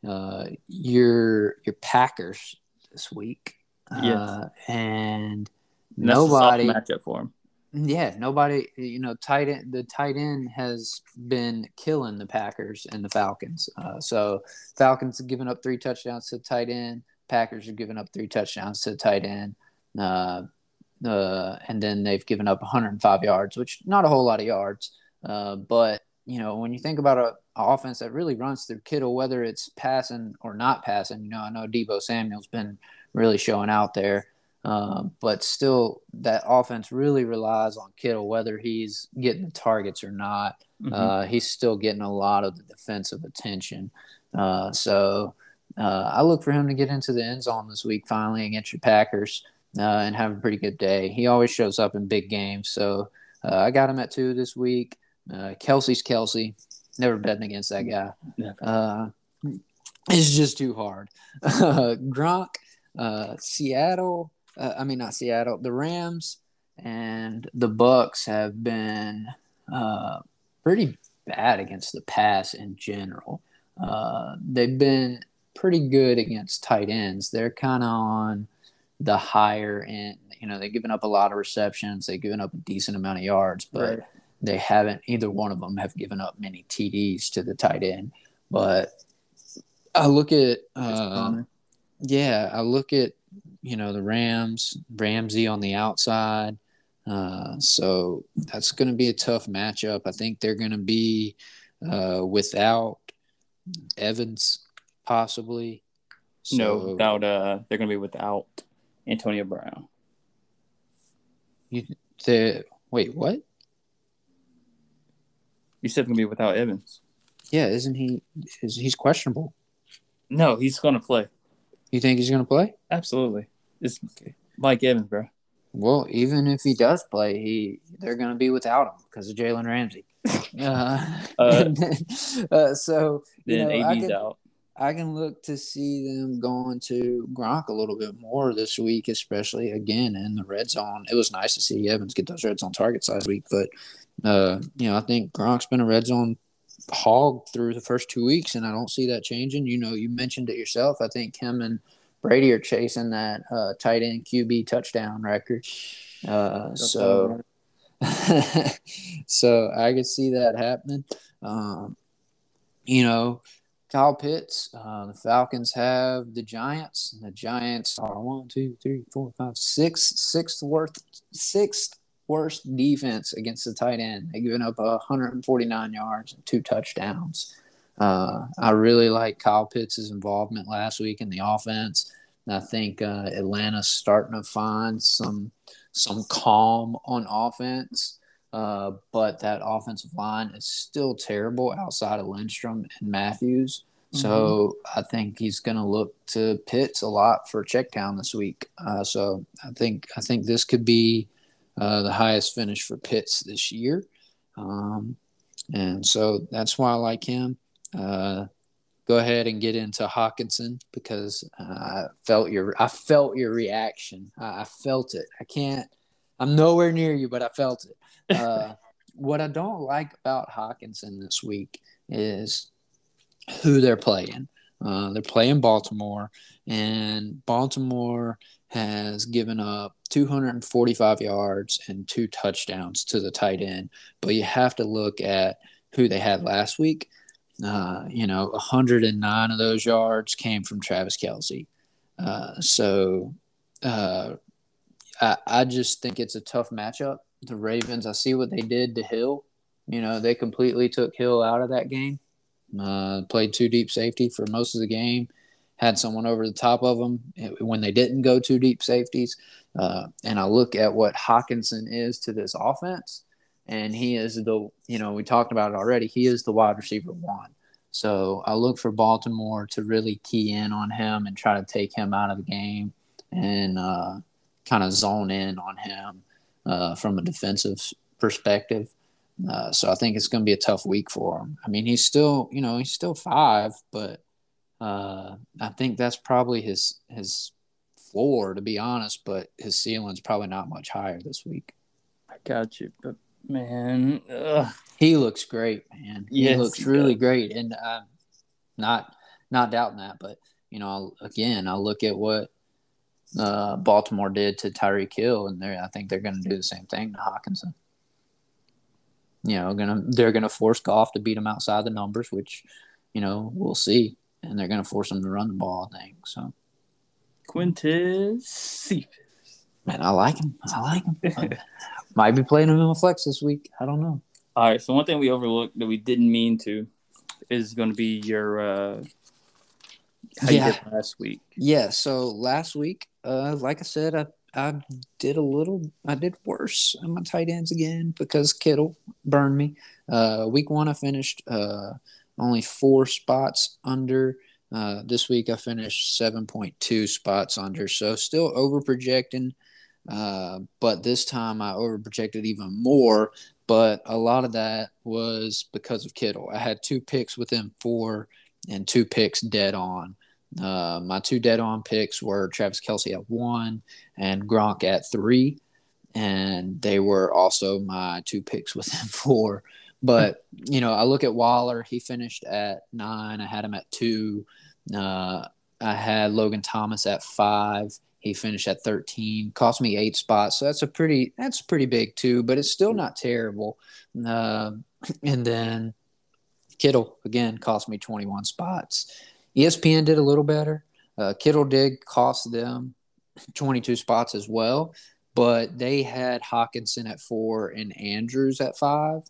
uh, your your Packers this week. Yes. Uh, and that's nobody matchup for him. yeah, nobody, you know, tight end, the tight end has been killing the Packers and the Falcons. Uh, so Falcons have given up three touchdowns to the tight end. Packers have given up three touchdowns to the tight end. Uh, uh, and then they've given up 105 yards, which not a whole lot of yards. Uh, but you know, when you think about a, a offense that really runs through Kittle, whether it's passing or not passing, you know, I know Deebo Samuel's been really showing out there. Um, but still, that offense really relies on Kittle, whether he's getting the targets or not. Mhm. Uh, he's still getting a lot of the defensive attention. Uh, so uh, I look for him to get into the end zone this week finally against your Packers uh, and have a pretty good day. He always shows up in big games. So uh, I got him at two this week. Uh, Kelce's Kelce. Never betting against that guy. Uh, it's just too hard. Uh, Gronk, uh, Seattle. Uh, I mean, not Seattle. The Rams and the Bucks have been uh, pretty bad against the pass in general. Uh, they've been pretty good against tight ends. They're kind of on the higher end. You know, they've given up a lot of receptions. They've given up a decent amount of yards, but Right. They haven't. Either one of them have given up many TDs to the tight end. But I look at, uh, yeah, I look at you know the Rams, Ramsey on the outside. Uh, so that's going to be a tough matchup. I think they're going to be uh, without Evans, possibly. no, without uh, they're gonna be without Antonio Brown. You the wait, what? You said they're gonna be without Evans. Yeah, isn't he? Is he's questionable? No, he's gonna play. You think he's going to play? Absolutely. It's Mike Evans, bro. Well, even if he does play, he they're going to be without him because of Jalen Ramsey. <laughs> Uh, Uh, <laughs> then, uh, so you Then know, I AD's can, out. I can look to see them going to Gronk a little bit more this week, especially again in the red zone. It was nice to see Evans get those red zone targets last week, but uh, you know, I think Gronk's been a red zone hog through the first two weeks, and I don't see that changing. You know, you mentioned it yourself. I think him and Brady are chasing that uh, tight end QB touchdown record. Uh, so, <laughs> so I could see that happening. Um, you know, Kyle Pitts, uh, the Falcons have the Giants. And the Giants are one, two, three, four, five, six, sixth worst, sixth worst defense against the tight end. They've given up 149 yards and two touchdowns. Uh, I really like Kyle Pitts' involvement last week in the offense. And I think uh, Atlanta's starting to find some some calm on offense. Uh, but that offensive line is still terrible outside of Lindstrom and Matthews. So I think he's going to look to Pitts a lot for check down this week. Uh, so I think I think this could be uh, the highest finish for Pitts this year, um, and so that's why I like him. Uh, go ahead and get into Hockenson because uh, I felt your I felt your reaction. I, I felt it. I can't. I'm nowhere near you, but I felt it. Uh, <laughs> what I don't like about Hockenson this week is who they're playing. Uh, they're playing Baltimore, and Baltimore has given up 245 yards and two touchdowns to the tight end. But you have to look at who they had last week. Uh, you know, 109 of those yards came from Travis Kelce. Uh, so uh, I, I just think it's a tough matchup the Ravens. I see what they did to Hill. You know, they completely took Hill out of that game. Uh, played two deep safety for most of the game. Had someone over the top of them when they didn't go two deep safeties. Uh, and I look at what Hockenson is to this offense, and he is the you know we talked about it already. He is the wide receiver one. So I look for Baltimore to really key in on him and try to take him out of the game and uh, kind of zone in on him uh, from a defensive perspective. Uh, so I think it's going to be a tough week for him. I mean, he's still, you know, he's still five, but uh, I think that's probably his his floor, to be honest. But his ceiling's probably not much higher this week. I got you, but man, ugh. he looks great, man. He looks really does. great, and I'm not not doubting that. But you know, again, I look at what uh, Baltimore did to Tyreek Hill, and I think they're going to do the same thing to Hockenson you know, gonna they're gonna force Goff to beat him outside the numbers, which you know we'll see, and they're gonna force them to run the ball. I think so. Quintez Cephus. Man, I like him. I like him. Might be playing him in a flex this week. I don't know. All right. So one thing we overlooked that we didn't mean to is going to be your uh, yeah. last week. Yeah. So last week, uh, like I said, I I did a little. I did worse on my tight ends again because Kittle burned me. Uh, week one, I finished uh, only four spots under. Uh, this week, I finished seven point two spots under, so still over projecting. Uh, but this time, I over projected even more. But a lot of that was because of Kittle. I had two picks within four and two picks dead on. Uh, my two dead on picks were Travis Kelce at one and Gronk at three. And they were also my two picks within <laughs> four. But, you know, I look at Waller. He finished at nine. I had him at two. Uh, I had Logan Thomas at five. He finished at 13. Cost me eight spots. So that's a pretty, that's pretty big too, but it's still not terrible. Uh, and then Kittle, again, cost me 21 spots. ESPN did a little better. Uh, Kittle did cost them 22 spots as well, but they had Hockenson at four and Andrews at five.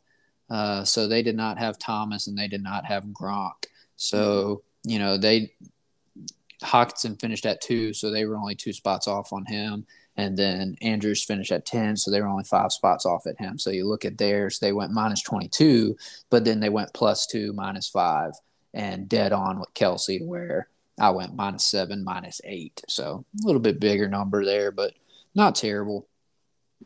Uh, so they did not have Thomas and they did not have Gronk. So, you know, they Hockenson finished at two, so they were only two spots off on him. And then Andrews finished at 10, so they were only five spots off at him. So you look at theirs, they went minus 22, but then they went plus two, minus five and dead on with Kelce, where I went minus seven, minus eight. So a little bit bigger number there, but not terrible.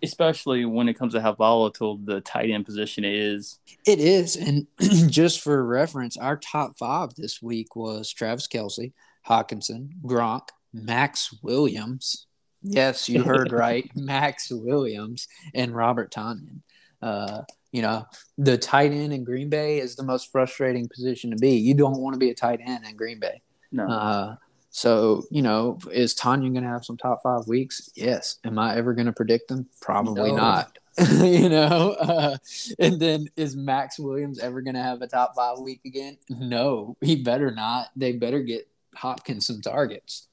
Especially when it comes to how volatile the tight end position is. It is. And <clears throat> just for reference, our top five this week was Travis Kelce, Hockenson, Gronk, Maxx Williams. Yes, you heard <laughs> right. Maxx Williams and Robert Tonyan. Uh, you know, the tight end in Green Bay is the most frustrating position to be. You don't want to be a tight end in Green Bay. No. Uh, so, you know, is Tonyan going to have some top five weeks? Yes. Am I ever going to predict them? Probably no. not. <laughs> you know, uh, and then is Maxx Williams ever going to have a top five week again? No, he better not. They better get Hopkins some targets.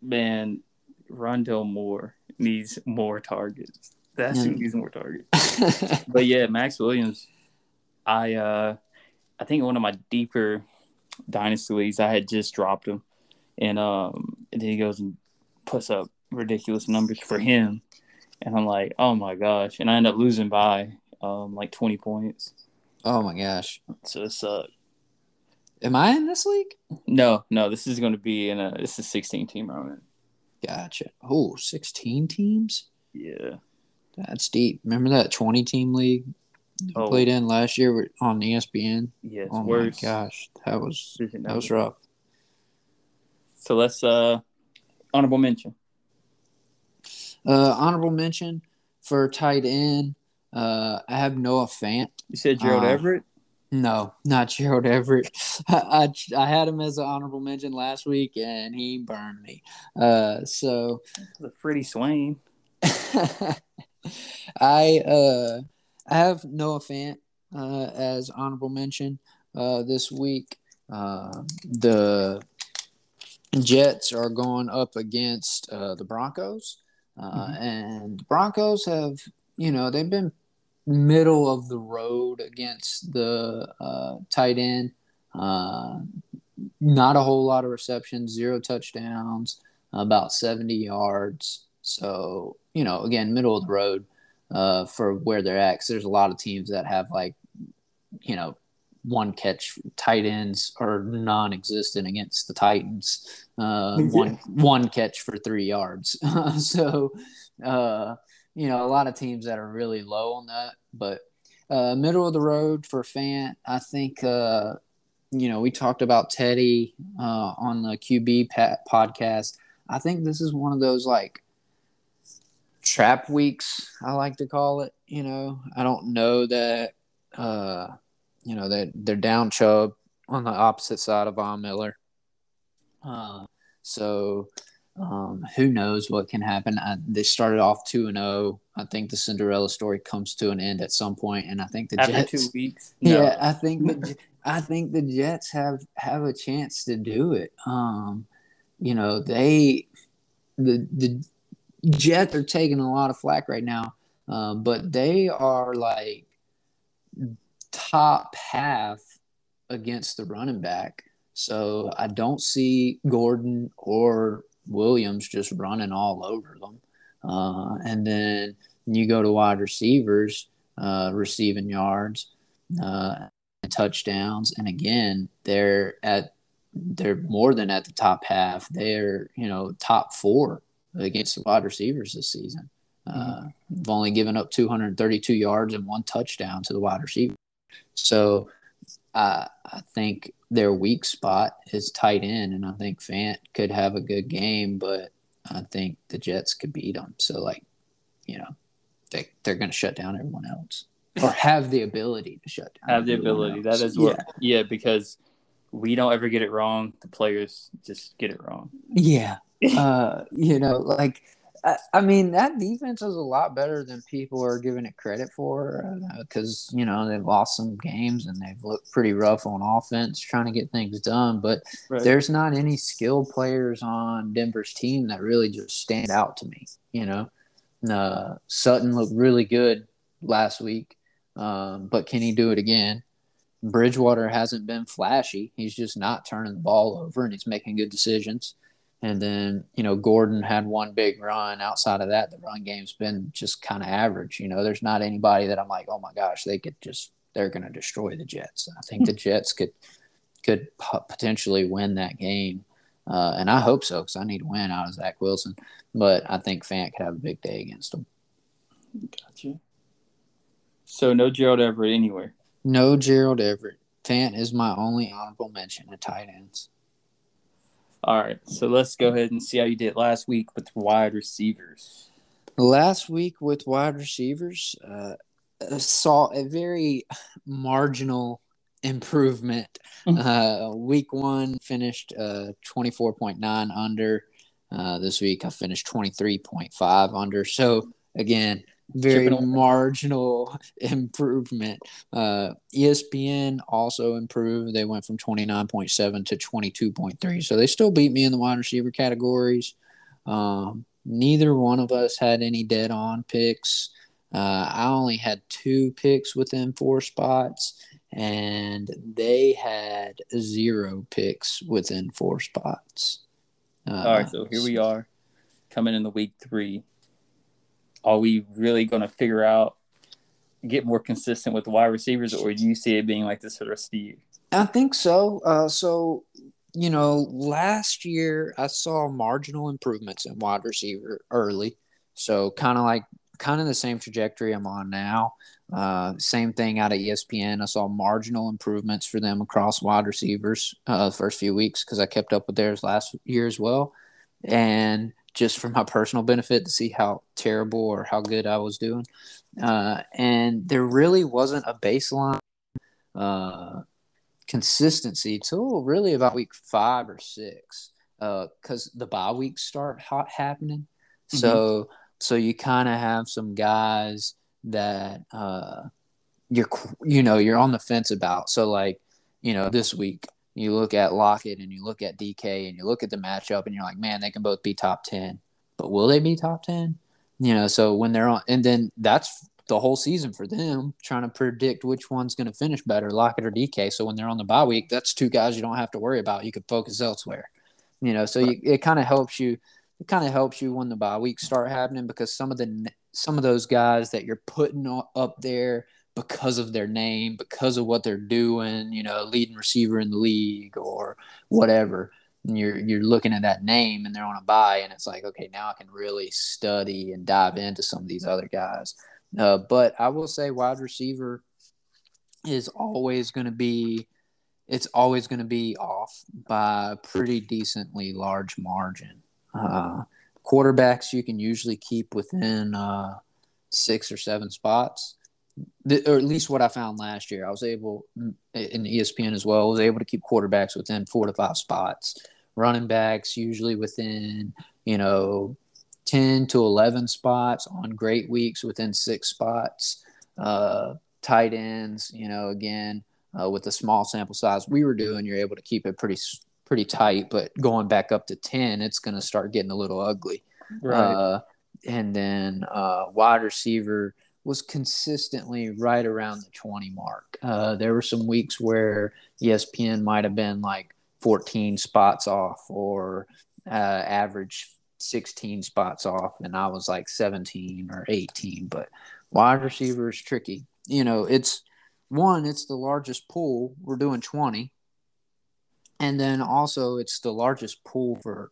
Man, Rondale Moore needs more targets. That's who needs more targets. <laughs> but yeah, Maxx Williams, I uh I think one of my deeper dynasty leagues, I had just dropped him, and um, and then he goes and puts up ridiculous numbers for him, and I'm like, oh my gosh, and I end up losing by um like 20 points. Oh my gosh! So it sucked. Am I in this league? No, no. This is going to be in a. This is 16 team round. Gotcha. Oh, 16 teams. Yeah. That's deep. Remember that 20 team league oh. played in last year on ESPN? Yes. Oh worse. my gosh, that was that was rough. So let's uh honorable mention. Uh honorable mention for tight end. Uh I have Noah Fant. You said Gerald uh, Everett? No, not <laughs> Gerald Everett. I, <laughs> I, I had him as an honorable mention last week, and he burned me. Uh, so the Freddie Swain. I uh I have Noah Fant uh, as honorable mention uh, this week. Uh, the Jets are going up against uh, the Broncos. Uh, mm-hmm. And the Broncos have, you know, they've been middle of the road against the uh, tight end. Uh, not a whole lot of receptions, zero touchdowns, about 70 yards. So, you know, again, middle of the road uh, for where they're at. Because there's a lot of teams that have like, you know, one catch tight ends are non-existent against the Titans. Uh, one one catch for three yards. <laughs> so, uh, you know, a lot of teams that are really low on that. But uh, middle of the road for Fant, I think. Uh, you know, we talked about Teddy uh, on the QB podcast. I think this is one of those like trap weeks, I like to call it. You know, I don't know that, uh, you know, that they're down Chubb on the opposite side of Von Miller. Uh, so um, who knows what can happen? I, they started off two and zero. Oh. I think the Cinderella story comes to an end at some point, and I think the after Jets, two weeks. <laughs> No. Yeah, I think the, I think the Jets have have a chance to do it. Um, you know, they the the Jets are taking a lot of flack right now, uh, but they are like top half against the running back. So I don't see Gordon or Williams just running all over them. Uh, and then you go to wide receivers, uh, receiving yards, uh, touchdowns, and again they're at they're more than at the top half. They're you know top four against the wide receivers this season. Uh, mm-hmm. They've only given up 232 yards and one touchdown to the wide receiver. So uh, I think their weak spot is tight end, and I think Fant could have a good game, but I think the Jets could beat them. So like, you know, they they're going to shut down everyone else or have the ability to shut down. Have the ability. Else. That is what. Yeah. yeah, because we don't ever get it wrong. The players just get it wrong. Yeah. Uh, you know, <laughs> like I, I, mean, that defense is a lot better than people are giving it credit for because, uh, you know, they've lost some games and they've looked pretty rough on offense trying to get things done. But right. there's not any skilled players on Denver's team that really just stand out to me, you know. Uh, Sutton looked really good last week, um, but can he do it again? Bridgewater hasn't been flashy. He's just not turning the ball over and he's making good decisions. And then, you know, Gordon had one big run. Outside of that, the run game's been just kind of average. You know, there's not anybody that I'm like, oh my gosh, they could just, they're going to destroy the Jets. I think the Jets could, could potentially win that game. Uh, and I hope so because I need to win out of Zach Wilson. But I think Fant could have a big day against them. Gotcha. So no Gerald Everett anywhere. No Gerald Everett. Fant is my only honorable mention at tight ends. All right, so let's go ahead and see how you did last week with wide receivers. Last week with wide receivers, uh, saw a very marginal improvement. Mm-hmm. uh, week one finished uh, 24.9 under. Uh, this week I finished 23.5 under. So again, very marginal <laughs> improvement. Uh, ESPN also improved. They went from 29.7 to 22.3. So they still beat me in the wide receiver categories. Um, neither one of us had any dead on picks. Uh, I only had two picks within four spots, and they had zero picks within four spots. Uh, All right, so here we are coming in the week three are we really going to figure out get more consistent with wide receivers, or do you see it being like this for the rest of the year? I think so. Uh, so, you know, last year I saw marginal improvements in wide receiver early. So, kind of like kind of the same trajectory I'm on now. Uh, same thing out of ESPN. I saw marginal improvements for them across wide receivers uh, the first few weeks because I kept up with theirs last year as well. And just for my personal benefit to see how terrible or how good I was doing. Uh, and there really wasn't a baseline uh, consistency till really about week five or six because uh, the bye weeks start hot happening. Mm-hmm. So so you kind of have some guys that uh, you're you know you're on the fence about. So like you know this week you look at Lockett and you look at DK and you look at the matchup and you're like, man, they can both be top 10. But will they be top 10? You know, so when they're on, and then that's the whole season for them trying to predict which one's going to finish better, Lockett or DK. So when they're on the bye week, that's two guys you don't have to worry about. You can focus elsewhere. You know, so you, it kind of helps you. It kind of helps you when the bye weeks start happening because some of the some of those guys that you're putting up there because of their name, because of what they're doing, you know, leading receiver in the league or whatever. And you're you're looking at that name and they're on a buy and it's like, okay, now I can really study and dive into some of these other guys. Uh, but I will say, wide receiver is always going to be, it's always going to be off by a pretty decently large margin. Uh, quarterbacks you can usually keep within uh, six or seven spots, or at least what I found last year. I was able in ESPN as well. I was able to keep quarterbacks within four to five spots. Running backs usually within you know 10 to 11 spots on great weeks within six spots. Uh, tight ends, you know, again, uh, with the small sample size we were doing, you're able to keep it pretty pretty tight. But going back up to 10, it's going to start getting a little ugly. Right. Uh, and then uh, wide receiver was consistently right around the 20 mark. Uh, there were some weeks where ESPN might have been like 14 spots off or uh, average 16 spots off and I was like 17 or 18. But wide receiver is tricky. You know, it's one, it's the largest pool. We're doing 20. And then also, it's the largest pool for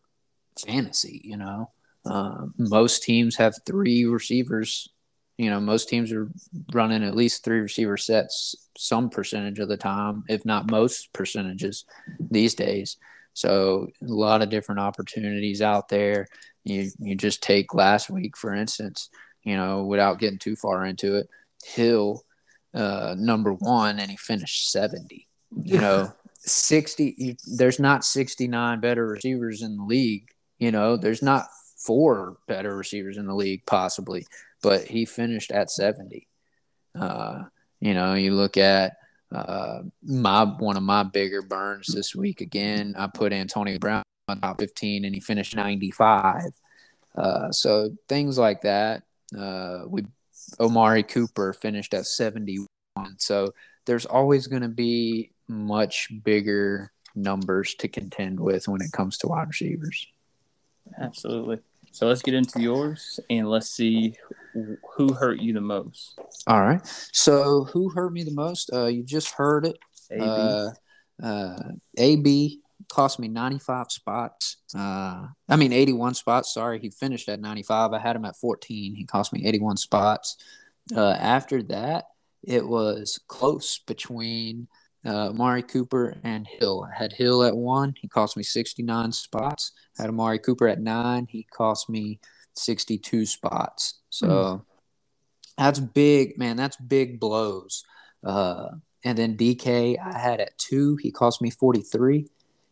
fantasy. You know, uh, most teams have three receivers. You know, most teams are running at least three receiver sets some percentage of the time, if not most percentages these days. So a lot of different opportunities out there. You you just take last week for instance, you know, without getting too far into it, Hill uh, number one and he finished 70. You know, <laughs> 60 you, there's not 69 better receivers in the league, you know, there's not four better receivers in the league possibly, but he finished at 70. Uh, you know, you look at uh, my one of my bigger burns this week again. I put Antonio Brown on top 15, and he finished 95. Uh, so things like that. Uh, we Amari Cooper finished at 71. So there's always going to be much bigger numbers to contend with when it comes to wide receivers. Absolutely. So let's get into yours and let's see who hurt you the most. All right. So who hurt me the most? Uh, you just heard it. AB. Uh, uh, AB cost me 95 spots. Uh, I mean 81 spots. Sorry, he finished at 95. I had him at 14. He cost me 81 spots. Uh, after that, it was close between uh, Amari Cooper and Hill. I had Hill at one. He cost me 69 spots. I had Amari Cooper at nine. He cost me 62 spots. So mm. that's big, man. That's big blows. Uh, and then DK, I had at two. He cost me 43.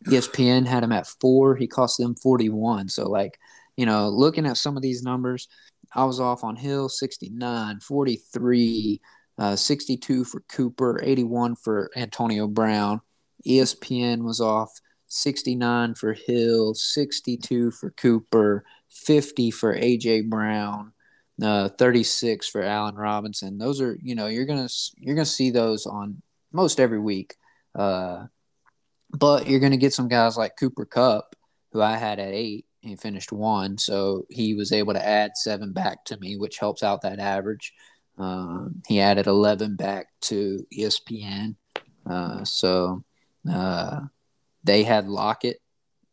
ESPN had him at four. He cost them 41. So, like, you know, looking at some of these numbers, I was off on Hill 69, 43, uh, 62 for Cooper, 81 for Antonio Brown. ESPN was off 69 for Hill, 62 for Cooper, 50 for AJ Brown, uh, 36 for Allen Robinson. Those are, you know, you're gonna you're gonna see those on most every week. Uh, but you're gonna get some guys like Cooper Kupp, who I had at eight. He finished one, so he was able to add seven back to me, which helps out that average. Um, he added 11 back to ESPN. Uh, so uh, they had Lockett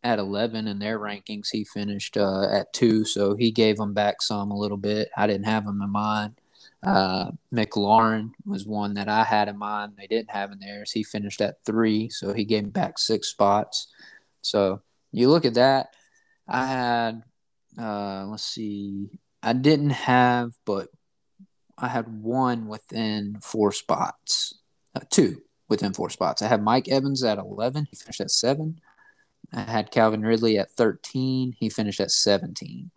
at 11 in their rankings. He finished uh, at two, so he gave them back some a little bit. I didn't have him in mind. Uh, McLaurin was one that I had in mind. They didn't have in theirs. He finished at three, so he gave back six spots. So you look at that. I had, uh, let's see, I didn't have, but I had one within four spots, uh, two within four spots. I had Mike Evans at 11. He finished at seven. I had Calvin Ridley at 13. He finished at 17.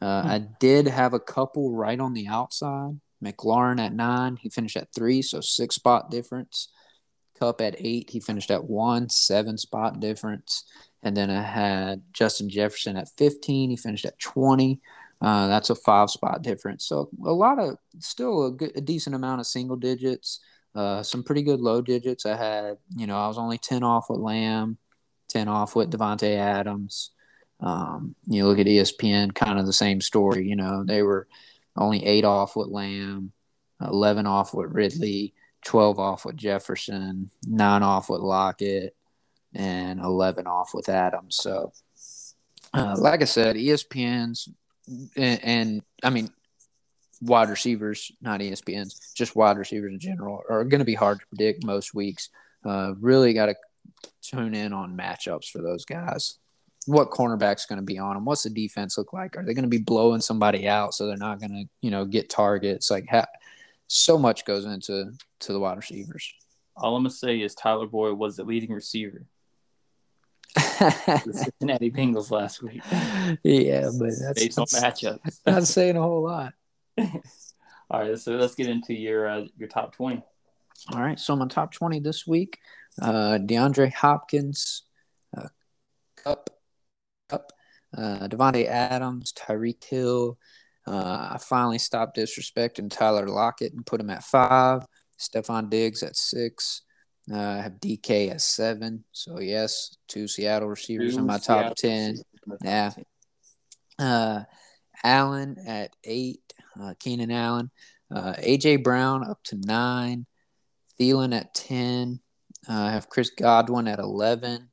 Uh, hmm. I did have a couple right on the outside. McLaurin at nine. He finished at three, so six spot difference. Kupp at eight. He finished at one, seven spot difference. And then I had Justin Jefferson at 15. He finished at 20. Uh, that's a five spot difference. So a lot of still a, good, a decent amount of single digits. Uh, some pretty good low digits. I had, you know, I was only ten off with Lamb, ten off with Davante Adams. Um, you look at ESPN, kind of the same story. You know, they were only eight off with Lamb, eleven off with Ridley, twelve off with Jefferson, nine off with Lockett, and eleven off with Adams. So, uh, like I said, ESPN's and, and I mean wide receivers, not ESPN's, just wide receivers in general, are going to be hard to predict most weeks. Uh, really got to tune in on matchups for those guys. What cornerback's going to be on them? What's the defense look like? Are they going to be blowing somebody out so they're not going to, you know, get targets? Like, ha- so much goes into to the wide receivers. All I'm gonna say is Tyler Boyd was the leading receiver. The Cincinnati Bengals last week. Yeah, but that's based on matchups. <laughs> Not saying a whole lot. All right, so let's get into your uh, your top twenty. All right, so my top twenty this week: uh, DeAndre Hopkins, uh, Kupp, Kupp, uh, Davante Adams, Tyreek Hill. Uh, I finally stopped disrespecting Tyler Lockett and put him at five. Stefon Diggs at six. Uh, I have DK at seven. So yes, two Seattle receivers two in my Seattle top ten. Yeah. Uh, Allen at eight. Uh, Keenan Allen. Uh, AJ Brown up to nine. Thielen at ten. Uh, I have Chris Godwin at eleven.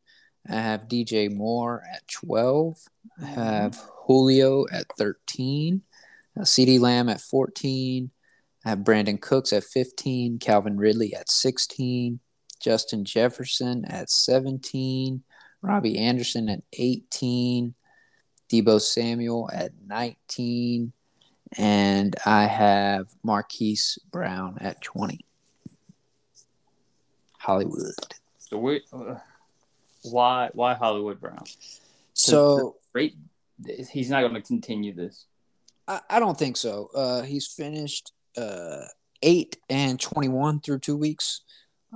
I have DJ Moore at twelve. I have Julio at thirteen. Uh, CeeDee Lamb at fourteen. I have Brandin Cooks at 15, Calvin Ridley at 16, Justin Jefferson at 17, Robbie Anderson at 18, Deebo Samuel at 19, and I have Marquise Brown at 20. Hollywood. So we, uh, why why Hollywood Brown? So great. He's not going to continue this. I, I don't think so. Uh, he's finished uh, eight and twenty one through two weeks.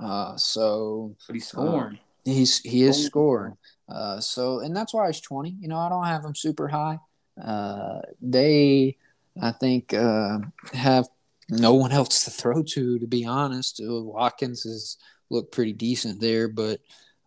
Uh, so but he's scoring. Uh, he's he is scoring. Uh, so and that's why he's twenty. You know, I don't have him super high. Uh, they, I think, uh, have no one else to throw to. To be honest, uh, Watkins has looked pretty decent there, but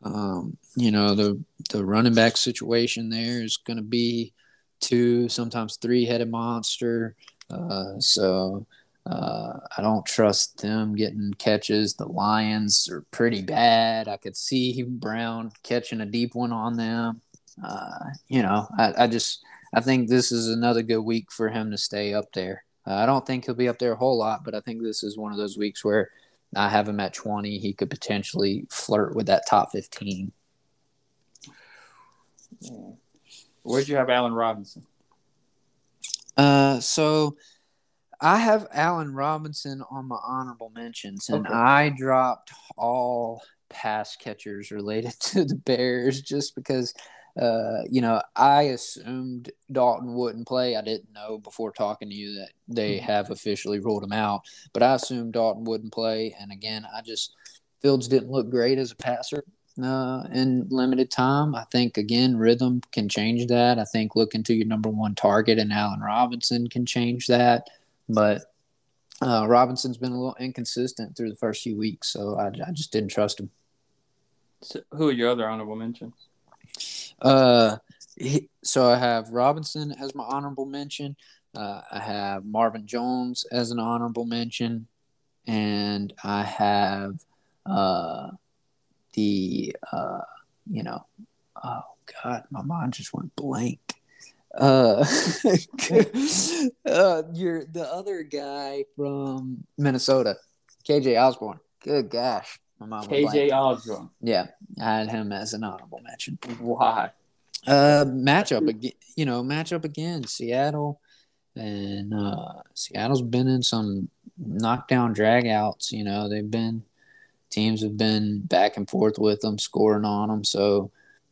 um, you know the the running back situation there is going to be two, sometimes three headed monster. Uh, so uh, I don't trust them getting catches. The Lions are pretty bad. I could see Brown catching a deep one on them. Uh, you know, I, I, just I think this is another good week for him to stay up there. Uh, I don't think he'll be up there a whole lot, but I think this is one of those weeks where I have him at 20. He could potentially flirt with that top 15. Where'd you have Allen Robinson? Uh, so I have Allen Robinson on my honorable mentions, and okay. I dropped all pass catchers related <laughs> to the Bears just because, uh, you know, I assumed Dalton wouldn't play. I didn't know before talking to you that they mm-hmm. have officially ruled him out, but I assumed Dalton wouldn't play. And again, I just Fields didn't look great as a passer uh, in limited time. I think again, rhythm can change that. I think looking to your number one target and Allen Robinson can change that. But uh, Robinson's been a little inconsistent through the first few weeks, so I, I just didn't trust him. So who are your other honorable mentions? Uh, he, so I have Robinson as my honorable mention. Uh, I have Marvin Jones as an honorable mention, and I have uh, the uh, you know, oh god, my mind just went blank. Uh, <laughs> <laughs> uh, you're the other guy from Minnesota, KJ Osborn. Good gosh, my mom. KJ Osborn. Yeah, I had him as an honorable mention. Why? Uh, matchup again. You know, matchup again. Seattle, and uh, Seattle's been in some knockdown dragouts. You know, they've been teams have been back and forth with them, scoring on them. So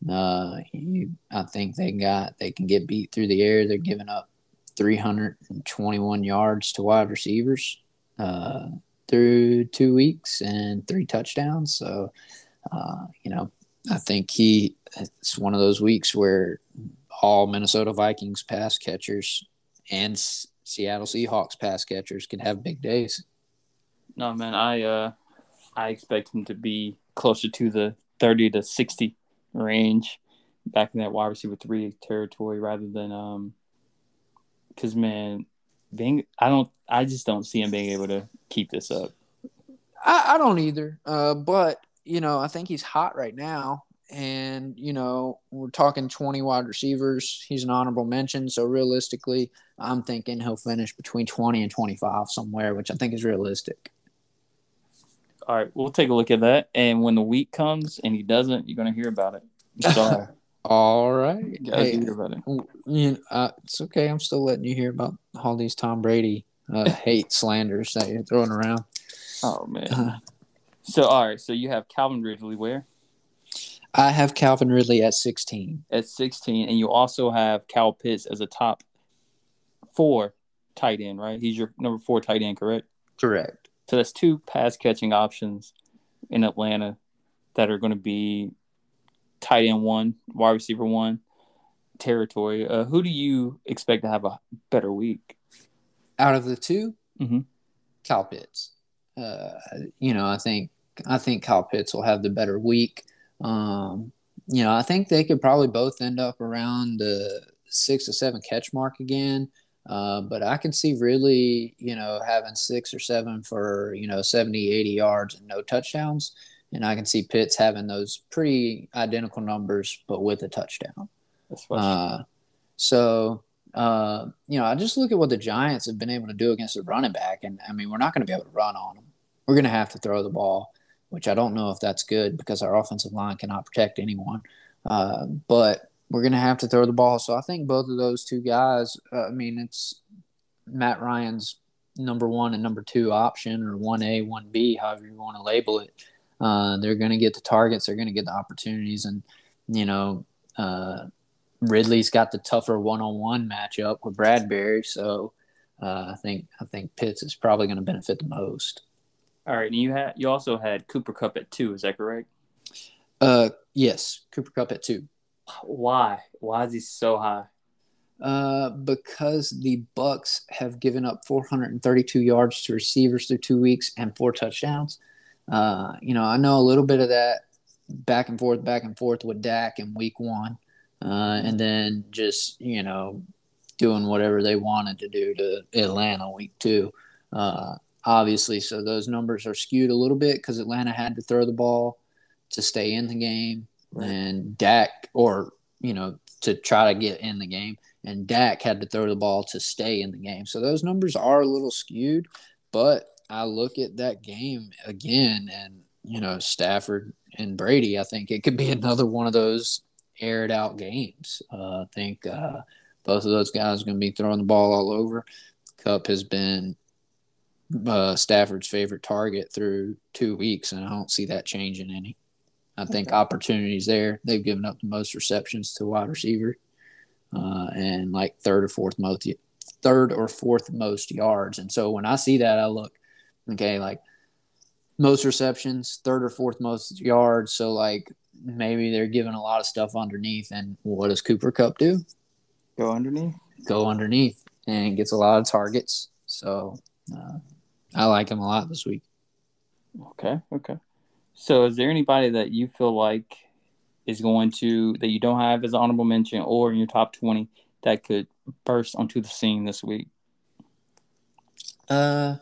uh, you, I think they got they can get beat through the air. They're giving up 321 yards to wide receivers uh, through two weeks and three touchdowns. So, uh, you know, I think he it's one of those weeks where all Minnesota Vikings pass catchers and S- Seattle Seahawks pass catchers can have big days. No, man, I uh, I expect him to be closer to the thirty to sixty range, back in that wide receiver three territory, rather than um, because man, being I don't, I just don't see him being able to keep this up. I, I don't either. Uh, but you know, I think he's hot right now. And, you know, we're talking 20 wide receivers. He's an honorable mention. So realistically, I'm thinking he'll finish between 20 and 25 somewhere, which I think is realistic. All right, we'll take a look at that. And when the week comes and he doesn't, you're going to hear about it. So, <laughs> All right. Hey, hear about it. you know, uh, it's okay. I'm still letting you hear about all these Tom Brady uh, <laughs> hate slanders that you're throwing around. Oh man. Uh, So all right, so you have Calvin Ridley where I have Calvin Ridley at 16. at 16, and you also have Cal Pitts as a top four tight end, right? He's your number four tight end, correct? Correct. So that's two pass catching options in Atlanta that are going to be tight end one, wide receiver one territory. Uh, who do you expect to have a better week? Out of the 2 Mhm. Cal Pitts. Uh, you know, I think I think Cal Pitts will have the better week. Um, you know, I think they could probably both end up around the six to seven catch mark again. Uh, but I can see really, you know, having six or seven for, you know, 70, 80 yards and no touchdowns. And I can see Pitts having those pretty identical numbers, but with a touchdown. That's Uh, so, uh, you know, I just look at what the Giants have been able to do against the running back. And I mean, we're not going to be able to run on them. We're going to have to throw the ball, which I don't know if that's good because our offensive line cannot protect anyone. Uh, but we're going to have to throw the ball. So I think both of those two guys, uh, I mean, it's Matt Ryan's number one and number two option, or 1A, 1B, however you want to label it. Uh, they're going to get the targets, they're going to get the opportunities. And, you know, uh, Ridley's got the tougher one-on-one matchup with Bradberry, so uh, I think I think Pitts is probably going to benefit the most. All right, and you had you also had Cooper Kupp at two. Is that correct? Uh, yes, Cooper Kupp at two. Why? Why is he so high? Uh, because the Bucs have given up 432 yards to receivers through two weeks and four touchdowns. Uh, you know, I know a little bit of that back and forth, back and forth with Dak in week one, uh, and then just you know doing whatever they wanted to do to Atlanta week two. Uh, obviously, so those numbers are skewed a little bit because Atlanta had to throw the ball to stay in the game, Right. and Dak or you know to try to get in the game and Dak had to throw the ball to stay in the game. So those numbers are a little skewed, but I look at that game again and you know Stafford and Brady, I think it could be <laughs> another one of those aired out games. Uh, I think uh, both of those guys are going to be throwing the ball all over. Kupp has been uh, Stafford's favorite target through two weeks, and I don't see that changing any. I think opportunities there. They've given up the most receptions to wide receiver, uh, and like third or fourth most, third or fourth most yards. And so when I see that, I look, okay, like most receptions, third or fourth most yards. So like maybe they're giving a lot of stuff underneath. And what does Cooper Kupp do? Go underneath. Go underneath and gets a lot of targets. So uh, I like him a lot this week. Okay, okay. So, is there anybody that you feel like is going to that you don't have as an honorable mention or in your top twenty that could burst onto the scene this week? Uh,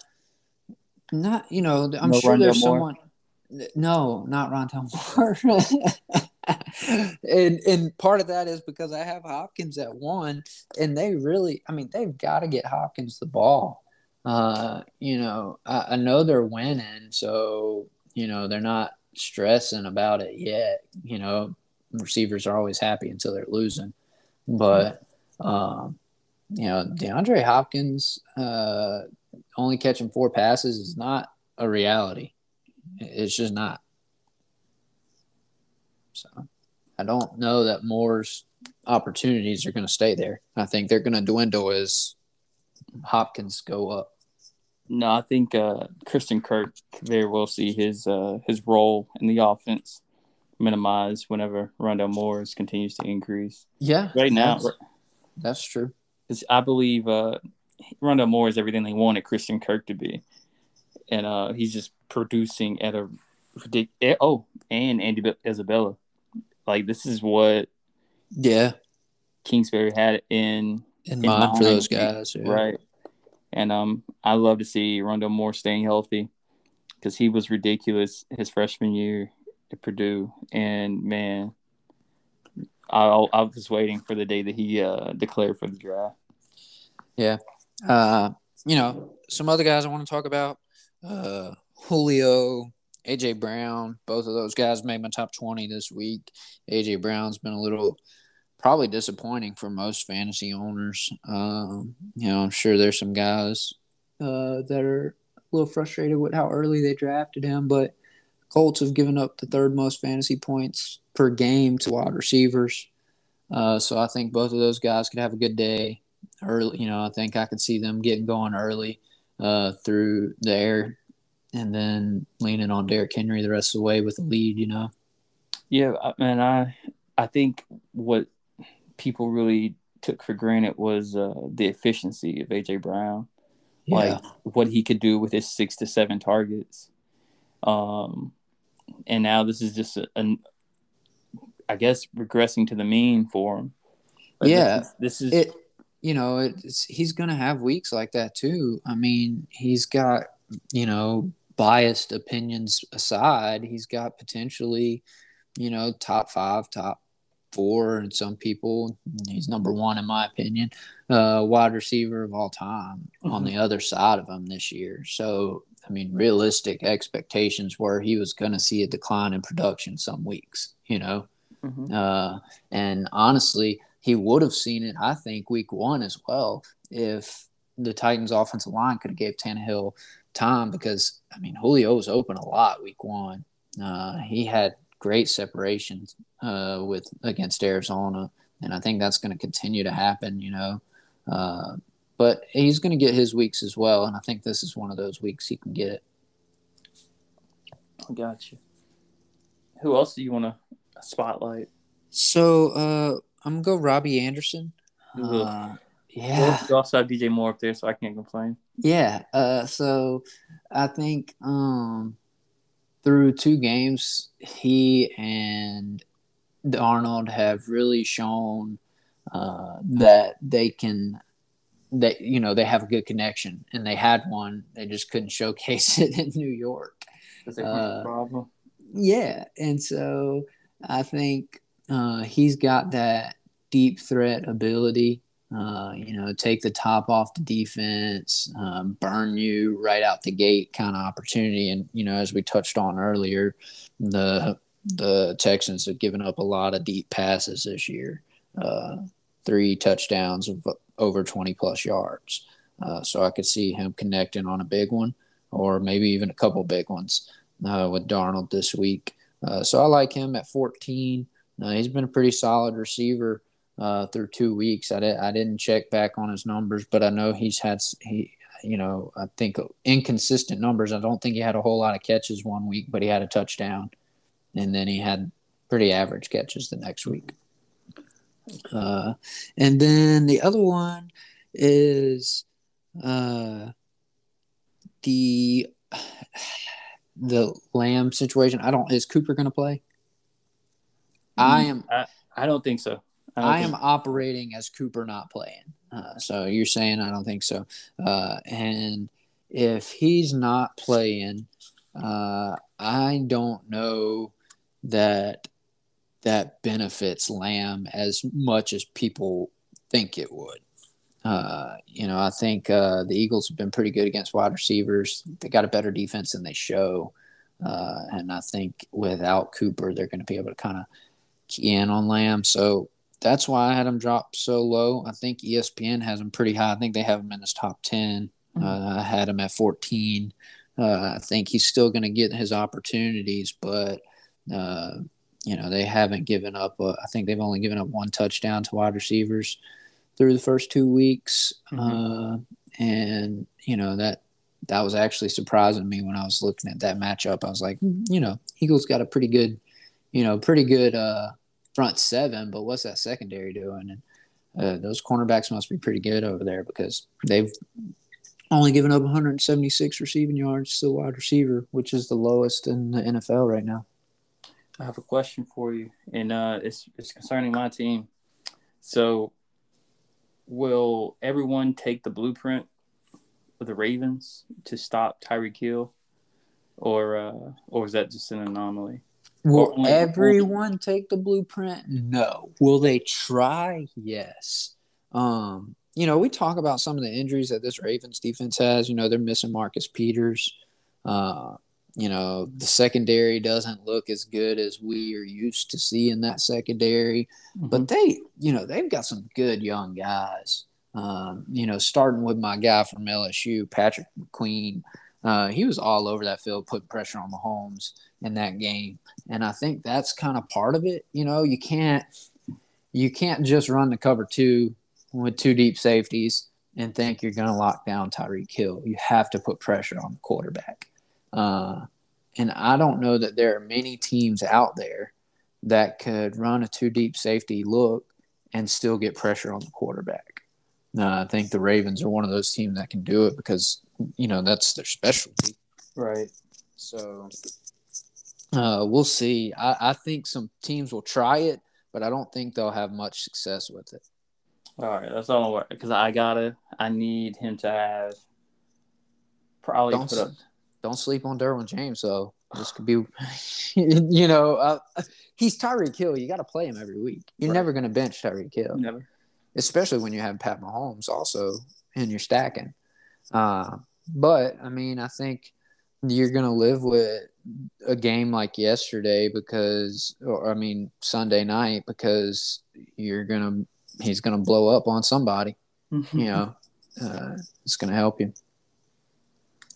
not you know. I'm No sure Rondell there's Moore? someone. No, not Rondale Moore. <laughs> and and part of that is because I have Hopkins at one, and they really, I mean, they've got to get Hopkins the ball. Uh, you know, I, I know they're winning, so you know they're not stressing about it yet. You know, receivers are always happy until they're losing, but um, you know, DeAndre Hopkins uh, only catching four passes is not a reality. It's just not. So I don't know that Moore's opportunities are going to stay there. I think they're going to dwindle as Hopkins go up. No, I think uh, Christian Kirk could very well see his uh, his role in the offense minimized whenever Rondale Moore continues to increase. Yeah, Right now, that's, that's true. because I believe uh, Rondale Moore is everything they wanted Christian Kirk to be, and uh, he's just producing at a ridiculous. Oh, and Andy Isabella, like this is what yeah Kingsbury had in in, in mind for those guys, yeah. right? And um, I love to see Rondale Moore staying healthy because he was ridiculous his freshman year at Purdue, and man, I I was waiting for the day that he uh, declared for the draft. Yeah, uh, you know some other guys I want to talk about: uh, Julio, AJ Brown. Both of those guys made my top twenty this week. AJ Brown's been a little probably disappointing for most fantasy owners. Um, you know, I'm sure there's some guys uh, that are a little frustrated with how early they drafted him, but Colts have given up the third most fantasy points per game to wide receivers. Uh, so I think both of those guys could have a good day early. You know, I think I could see them getting going early uh, through the air and then leaning on Derrick Henry the rest of the way with the lead. You know. Yeah, and I I think what people really took for granted was uh, the efficiency of AJ Brown, yeah. like what he could do with his six to seven targets. Um, and now this is just an, I guess regressing to the mean for him. Yeah, this is, this is it. You know, it's he's gonna have weeks like that too. I mean, he's got you know biased opinions aside, he's got potentially you know top five, top four, and some people he's number one in my opinion, uh, wide receiver of all time mm-hmm. on the other side of him this year. So I mean, realistic expectations were he was going to see a decline in production some weeks, you know. Mm-hmm. Uh, and honestly, he would have seen it, I think, week one as well if the Titans' offensive line could have gave Tannehill time because I mean Julio was open a lot week one. Uh, he had great separation uh, with against Arizona, and I think that's going to continue to happen. You know, uh, but he's going to get his weeks as well, and I think this is one of those weeks he can get it. I got you. Who else do you want to spotlight? So uh, I'm gonna go Robbie Anderson. Uh, yeah. You also have DJ Moore up there, so I can't complain. Yeah. Uh, so I think um, through two games, he and Arnold have really shown uh, that they can that you know they have a good connection. And they had one. They just couldn't showcase <laughs> it in new york. Uh, problem? yeah. And so i think uh, he's got that deep threat ability uh, you know take the top off the defense um, burn you right out the gate kind of opportunity and you know as we touched on earlier the the texans have given up a lot of deep passes this year uh, three touchdowns of over 20 plus yards. Uh, so I could see him connecting on a big one or maybe even a couple big ones uh, with Darnold this week. Uh, so I like him at 14. Uh, he's been a pretty solid receiver uh, through two weeks. I, di- I didn't check back on his numbers, but I know he's had he you know I think inconsistent numbers. I don't think he had a whole lot of catches one week, but he had a touchdown, and then he had pretty average catches the next week. Uh, and then the other one is uh, the <sighs> the Lamb situation. I don't. Is Cooper going to play? I am. I, I don't think so. I, I am operating as Cooper not playing. Uh, so you're saying I don't think so. Uh, and if he's not playing, uh, I don't know that that benefits Lamb as much as people think it would. Uh, you know, I think uh, the Eagles have been pretty good against wide receivers. They got a better defense than they show. Uh, and I think without Cooper, they're going to be able to kind of key in on Lamb. So that's why I had him drop so low. I think ESPN has him pretty high. I think they have him in his top 10. Mm-hmm. Uh, I had him at 14. Uh, I think he's still going to get his opportunities, but uh, you know they haven't given up. Uh, I think they've only given up one touchdown to wide receivers through the first two weeks, mm-hmm. uh, and you know that that was actually surprising me when I was looking at that matchup. I was like, hmm, you know, Eagles got a pretty good, you know, pretty good uh, front seven, but what's that secondary doing? And uh, those cornerbacks must be pretty good over there because they've only given up 176 receiving yards to the wide receiver, which is the lowest in the NFL right now. I have a question for you, and uh, it's it's concerning my team. So, will everyone take the blueprint of the Ravens to stop Tyreek Hill, or uh, or is that just an anomaly? Will everyone take the blueprint? No. Will they try? Yes. Um, you know, we talk about some of the injuries that this Ravens defense has. You know, they're missing Marcus Peters. Uh, you know, the secondary doesn't look as good as we are used to seeing that secondary. Mm-hmm. But they, you know, they've got some good young guys. Um, you know, starting with my guy from LSU, Patrick McQueen. Uh, he was all over that field, putting pressure on Mahomes in that game, and I think that's kind of part of it. You know, you can't you can't just run the cover two with two deep safeties and think you're going to lock down Tyreek Hill. You have to put pressure on the quarterback. Uh, and I don't know that there are many teams out there that could run a two deep safety look and still get pressure on the quarterback. Uh, I think the Ravens are one of those teams that can do it because you know that's their specialty. Right. So uh, we'll see. I, I think some teams will try it, but I don't think they'll have much success with it. All right, that's all I because I gotta. I need him to have probably don't, put up. Don't sleep on Derwin James though. This could be, <laughs> you know, uh, he's Tyreek Hill. You got to play him every week. You're right. never going to bench Tyreek Hill. Never. Especially when you have Pat Mahomes also and you're stacking. Uh, but I mean, I think you're going to live with a game like yesterday because, or I mean, Sunday night because you're to he's to blow up on somebody. Mm-hmm. You know, uh, it's to help you.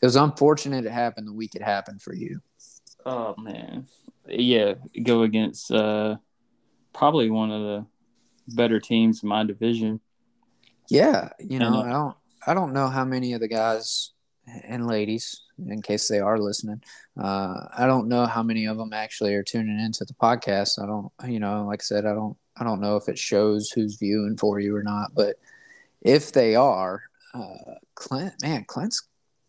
It was unfortunate it happened the week it happened for you. Oh man, yeah, go against uh, probably one of the better teams in my division. Yeah, you know, and, uh, I don't, I don't know how many of the guys and ladies, in case they are listening, uh, I don't know how many of them actually are tuning into the podcast. I don't, you know, like I said, I don't I don't know if it shows who's viewing for you or not, but if they are, uh, Clint, man, Clint's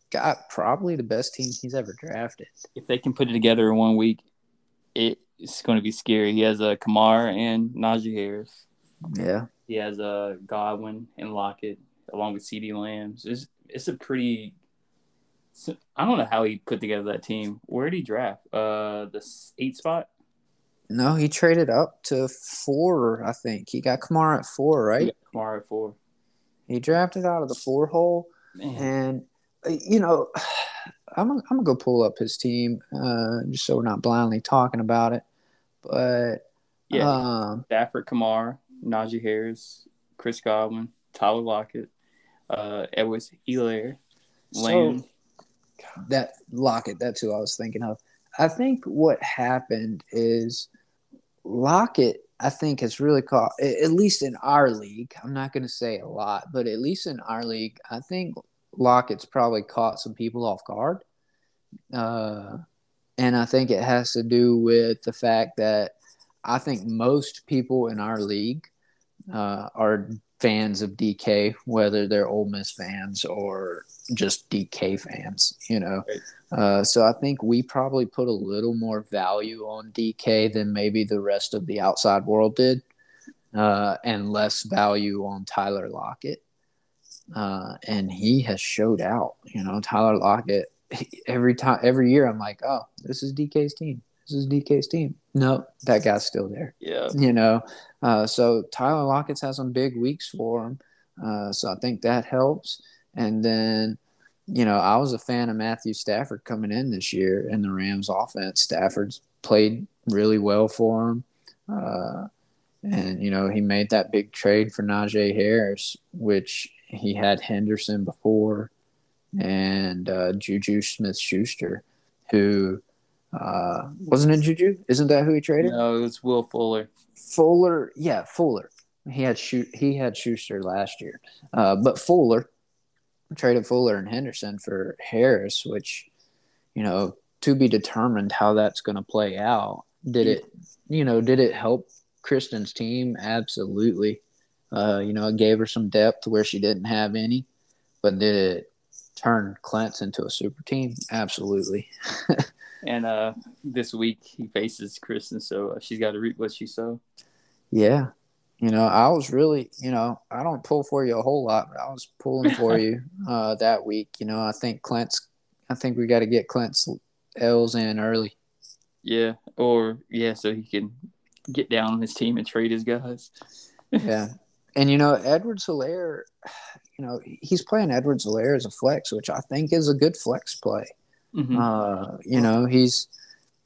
got probably the best team he's ever drafted. If they can put it together in one week, it's going to be scary. He has a uh, Kamara and Najee Harris. Yeah. He has a uh, Godwin and Lockett along with CeeDee Lambs. It's, it's a pretty. I don't know how he put together that team. Where did he draft? Uh, the eight spot. No, he traded up to four. I think he got Kamara at four, right? Kamara at four. He drafted out of the four hole, Man. and uh, you know, <sighs> I'm I'm gonna go pull up his team uh, just so we're not blindly talking about it. But yeah, um, Stafford, Kamara, Najee Harris, Chris Godwin, Tyler Lockett, uh, Edwards, Helaire, Lamb. So, that Lockett, that's who I was thinking of. I think what happened is Lockett, I think, has really caught, at least in our league, I'm not going to say a lot, but at least in our league, I think Lockett's probably caught some people off guard. Uh, and I think it has to do with the fact that I think most people in our league uh, are fans of DK, whether they're Ole Miss fans or just DK fans, you know. Uh, so I think we probably put a little more value on DK than maybe the rest of the outside world did, uh, and less value on Tyler Lockett. Uh, and he has showed out. You know, Tyler Lockett. Every time, every year, I'm like, oh, this is DK's team. This is DK's team. No, that guy's still there. Yeah. You know, uh, so Tyler Lockett's had some big weeks for him. Uh, so I think that helps. And then, you know, I was a fan of Matthew Stafford coming in this year in the Rams offense. Stafford's played really well for him. Uh, and, you know, he made that big trade for Najee Harris, which he had Henderson before and uh, Juju Smith Schuster, who uh, wasn't it Juju? Isn't that who he traded? No, it was Will Fuller. Fuller, yeah, Fuller. He had shoot. He had Schuster last year, uh, but Fuller traded Fuller and Henderson for Harris, which you know to be determined how that's going to play out. Did it, you know, did it help Kristen's team? Absolutely. Uh, you know, it gave her some depth where she didn't have any, but did it turn Clint's into a super team? Absolutely. <laughs> and uh, this week he faces Kristen, so uh, she's got to reap what she sowed. Yeah, you know, I was really, you know, I don't pull for you a whole lot, but I was pulling for <laughs> you uh, that week. You know, I think Clint's, I think we got to get Clint's L's in early. Yeah, or yeah, so he can get down on his team and trade his guys. <laughs> yeah, and you know, Edwards Helaire, <sighs> you know, he's playing Edwards Helaire as a flex, which I think is a good flex play. Mm-hmm. Uh, you know, he's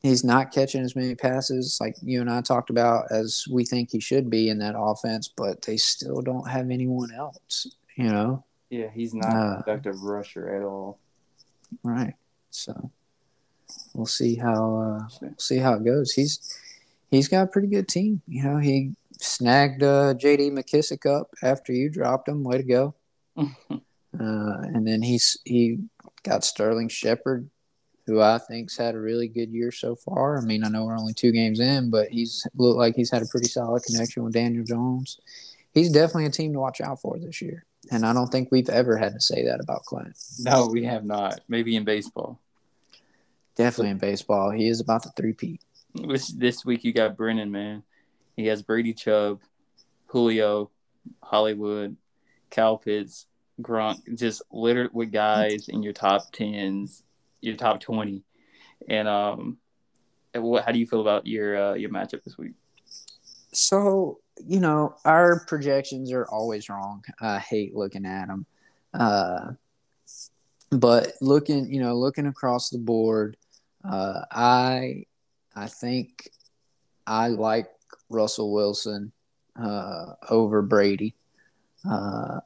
he's not catching as many passes like you and I talked about as we think he should be in that offense, but they still don't have anyone else, you know. Yeah, he's not uh, a productive rusher at all. Right. So we'll see how uh, we'll see how it goes. He's he's got a pretty good team. You know, he snagged uh, J.D. McKissic up after you dropped him. Way to go! <laughs> uh, and then he's he got Sterling Shepard, who I think's had a really good year so far. I mean, I know we're only two games in, but he's looked like he's had a pretty solid connection with Daniel Jones. He's definitely a team to watch out for this year. And I don't think we've ever had to say that about Clint. No, we have not. Maybe in baseball. Definitely in baseball. He is about to three-peat. This week you got Brennan, man. He has Brady Chubb, Julio, Hollywood, Kyle Pitts, Gronk, just littered with guys in your top tens, your top twenty. And um, and what? How do you feel about your uh, your matchup this week? So you know our projections are always wrong. I hate looking at them, uh, but looking you know looking across the board, uh, I I think I like Russell Wilson uh, over Brady. Uh,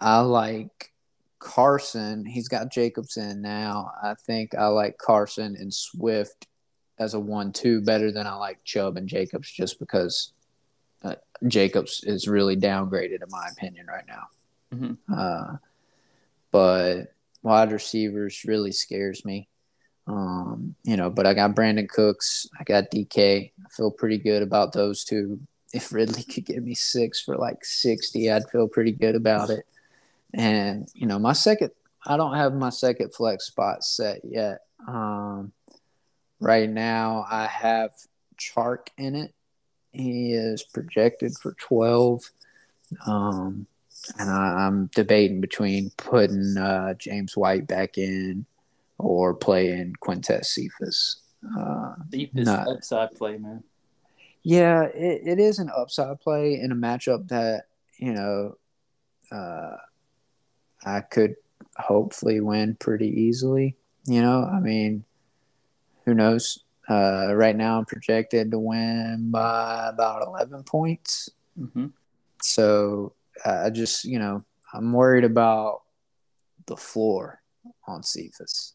I like Carson. He's got Jacobson now. I think I like Carson and Swift as a one-two better than I like Chubb and Jacobs, just because uh, Jacobs is really downgraded in my opinion right now. Mm-hmm. Uh, but wide receivers really scares me. Um, you know, but I got Brandin Cooks, I got DK. I feel pretty good about those two. If Ridley could give me six for like 60, I'd feel pretty good about it. And, you know, my second, I don't have my second flex spot set yet. Um, right now, I have Chark in it. He is projected for 12. Um, and I, am debating between putting uh, James White back in or playing Quintez Cephus. Uh, not, upside play, man. Yeah, it, it is an upside play in a matchup that you know uh, I could hopefully win pretty easily. You know, I mean, who knows? Uh, right now, I'm projected to win by about 11 points. Mm-hmm. So I just, you know, I'm worried about the floor on Cephus.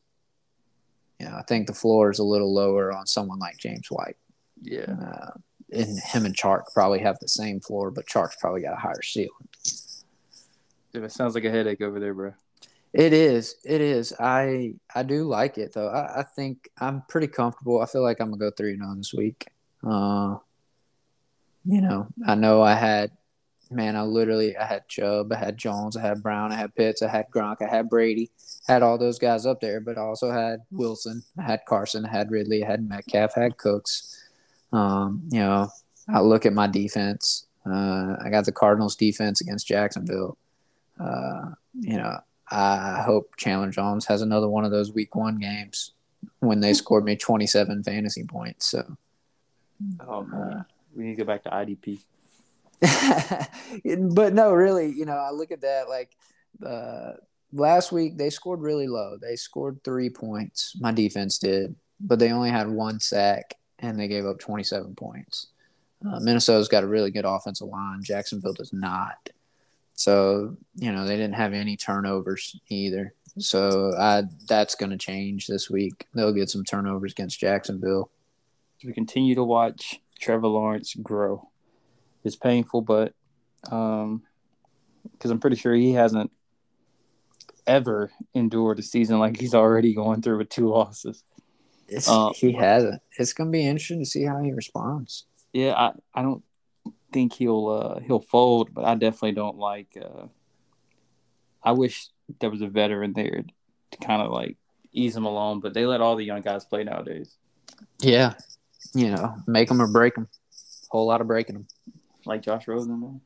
You know, I think the floor is a little lower on someone like James White. Yeah. Uh, and him and Chark probably have the same floor, but Chark's probably got a higher ceiling. Dude, it sounds like a headache over there, bro. It is. It is. I I do like it though. I, I think I'm pretty comfortable. I feel like I'm gonna go three and zero this week. Uh, you know, I know I had man, I literally I had Chubb, I had Jones, I had Brown, I had Pitts, I had Gronk, I had Brady, had all those guys up there, but I also had Wilson, I had Carson, I had Ridley, I had Metcalf, I had Cooks. Um, you know, I look at my defense. Uh, I got the Cardinals defense against Jacksonville. Uh, you know, I hope Chandler Jones has another one of those week one games when they scored me 27 fantasy points. So, oh, uh, we need to go back to IDP. <laughs> but no, really, you know, I look at that like uh, last week they scored really low. They scored three points. My defense did, but they only had one sack and they gave up 27 points. Uh, Minnesota's got a really good offensive line. Jacksonville does not. So, you know, they didn't have any turnovers either. So I, that's going to change this week. They'll get some turnovers against Jacksonville. We continue to watch Trevor Lawrence grow It's painful, but um, because I'm pretty sure he hasn't ever endured a season like he's already going through with two losses. Um, he hasn't. It's gonna be interesting to see how he responds. Yeah, I, I don't think he'll uh, he'll fold, but I definitely don't like. Uh, I wish there was a veteran there to kind of like ease him along, but they let all the young guys play nowadays. Yeah, you know, make them or break them. Whole lot of breaking them. Like Josh Rosen. Man.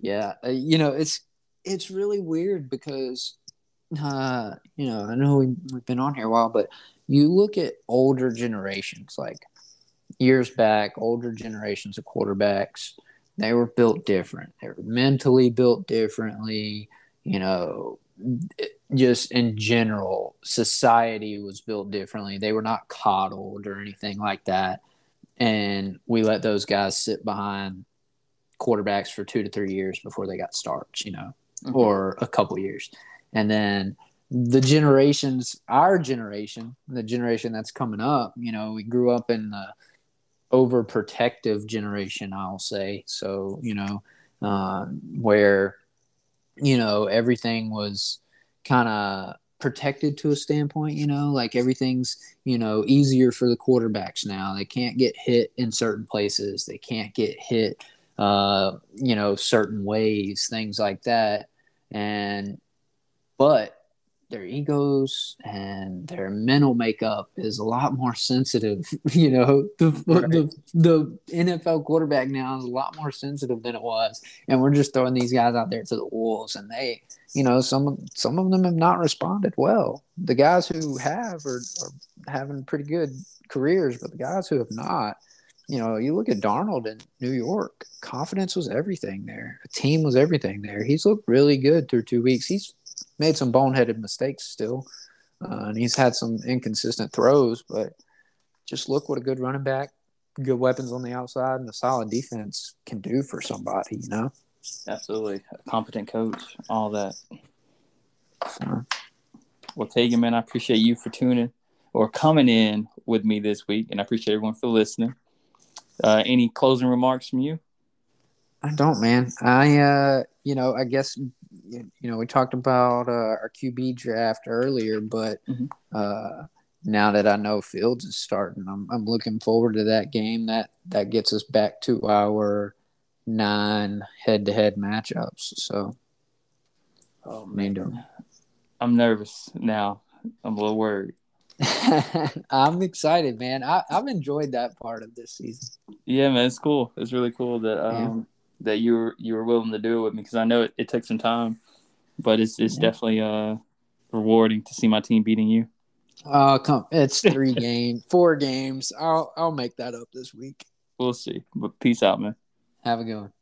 Yeah, uh, you know, it's it's really weird because, uh, you know, I know we, we've been on here a while, but you look at older generations, like years back, older generations of quarterbacks, they were built different. They were mentally built differently. You know, just in general, society was built differently. They were not coddled or anything like that. And we let those guys sit behind quarterbacks for two to three years before they got starts, you know, mm-hmm. or a couple years. And then the generations, our generation, the generation that's coming up, you know, we grew up in the overprotective generation, I'll say. So, you know, uh, where, you know, everything was kind of protected to a standpoint, you know, like everything's, you know, easier for the quarterbacks now. They can't get hit in certain places, they can't get hit, uh, you know, certain ways, things like that. And, but their egos and their mental makeup is a lot more sensitive. <laughs> You know, the, right. the, the NFL quarterback now is a lot more sensitive than it was, and we're just throwing these guys out there to the wolves, and they, you know, some some of them have not responded well. The guys who have are, are having pretty good careers, but the guys who have not, you know, you look at Darnold in New York, confidence was everything there. A team was everything there. He's looked really good through two weeks. He's made some boneheaded mistakes still, uh, and he's had some inconsistent throws. But just look what a good running back, good weapons on the outside, and a solid defense can do for somebody. You know. Absolutely, a competent coach, all that. So. Well, Tegan, man, I appreciate you for tuning or coming in with me this week, and I appreciate everyone for listening. Uh, any closing remarks from you? I don't, man. I, uh, you know, I guess you know, we talked about uh, our QB draft earlier, but mm-hmm. uh, now that I know Fields is starting, I'm I'm looking forward to that game. That that gets us back to our nine head-to-head matchups. So, oh man, I'm nervous now. I'm a little worried. <laughs> I'm excited, man. I, I've enjoyed that part of this season. Yeah, man, it's cool. It's really cool that um, that you were you were willing to do it with me because I know it, it took some time, but it's it's yeah. definitely uh rewarding to see my team beating you. Oh come, it's <laughs> three games, four games. I'll I'll make that up this week. We'll see. But peace out, man. Have a good one.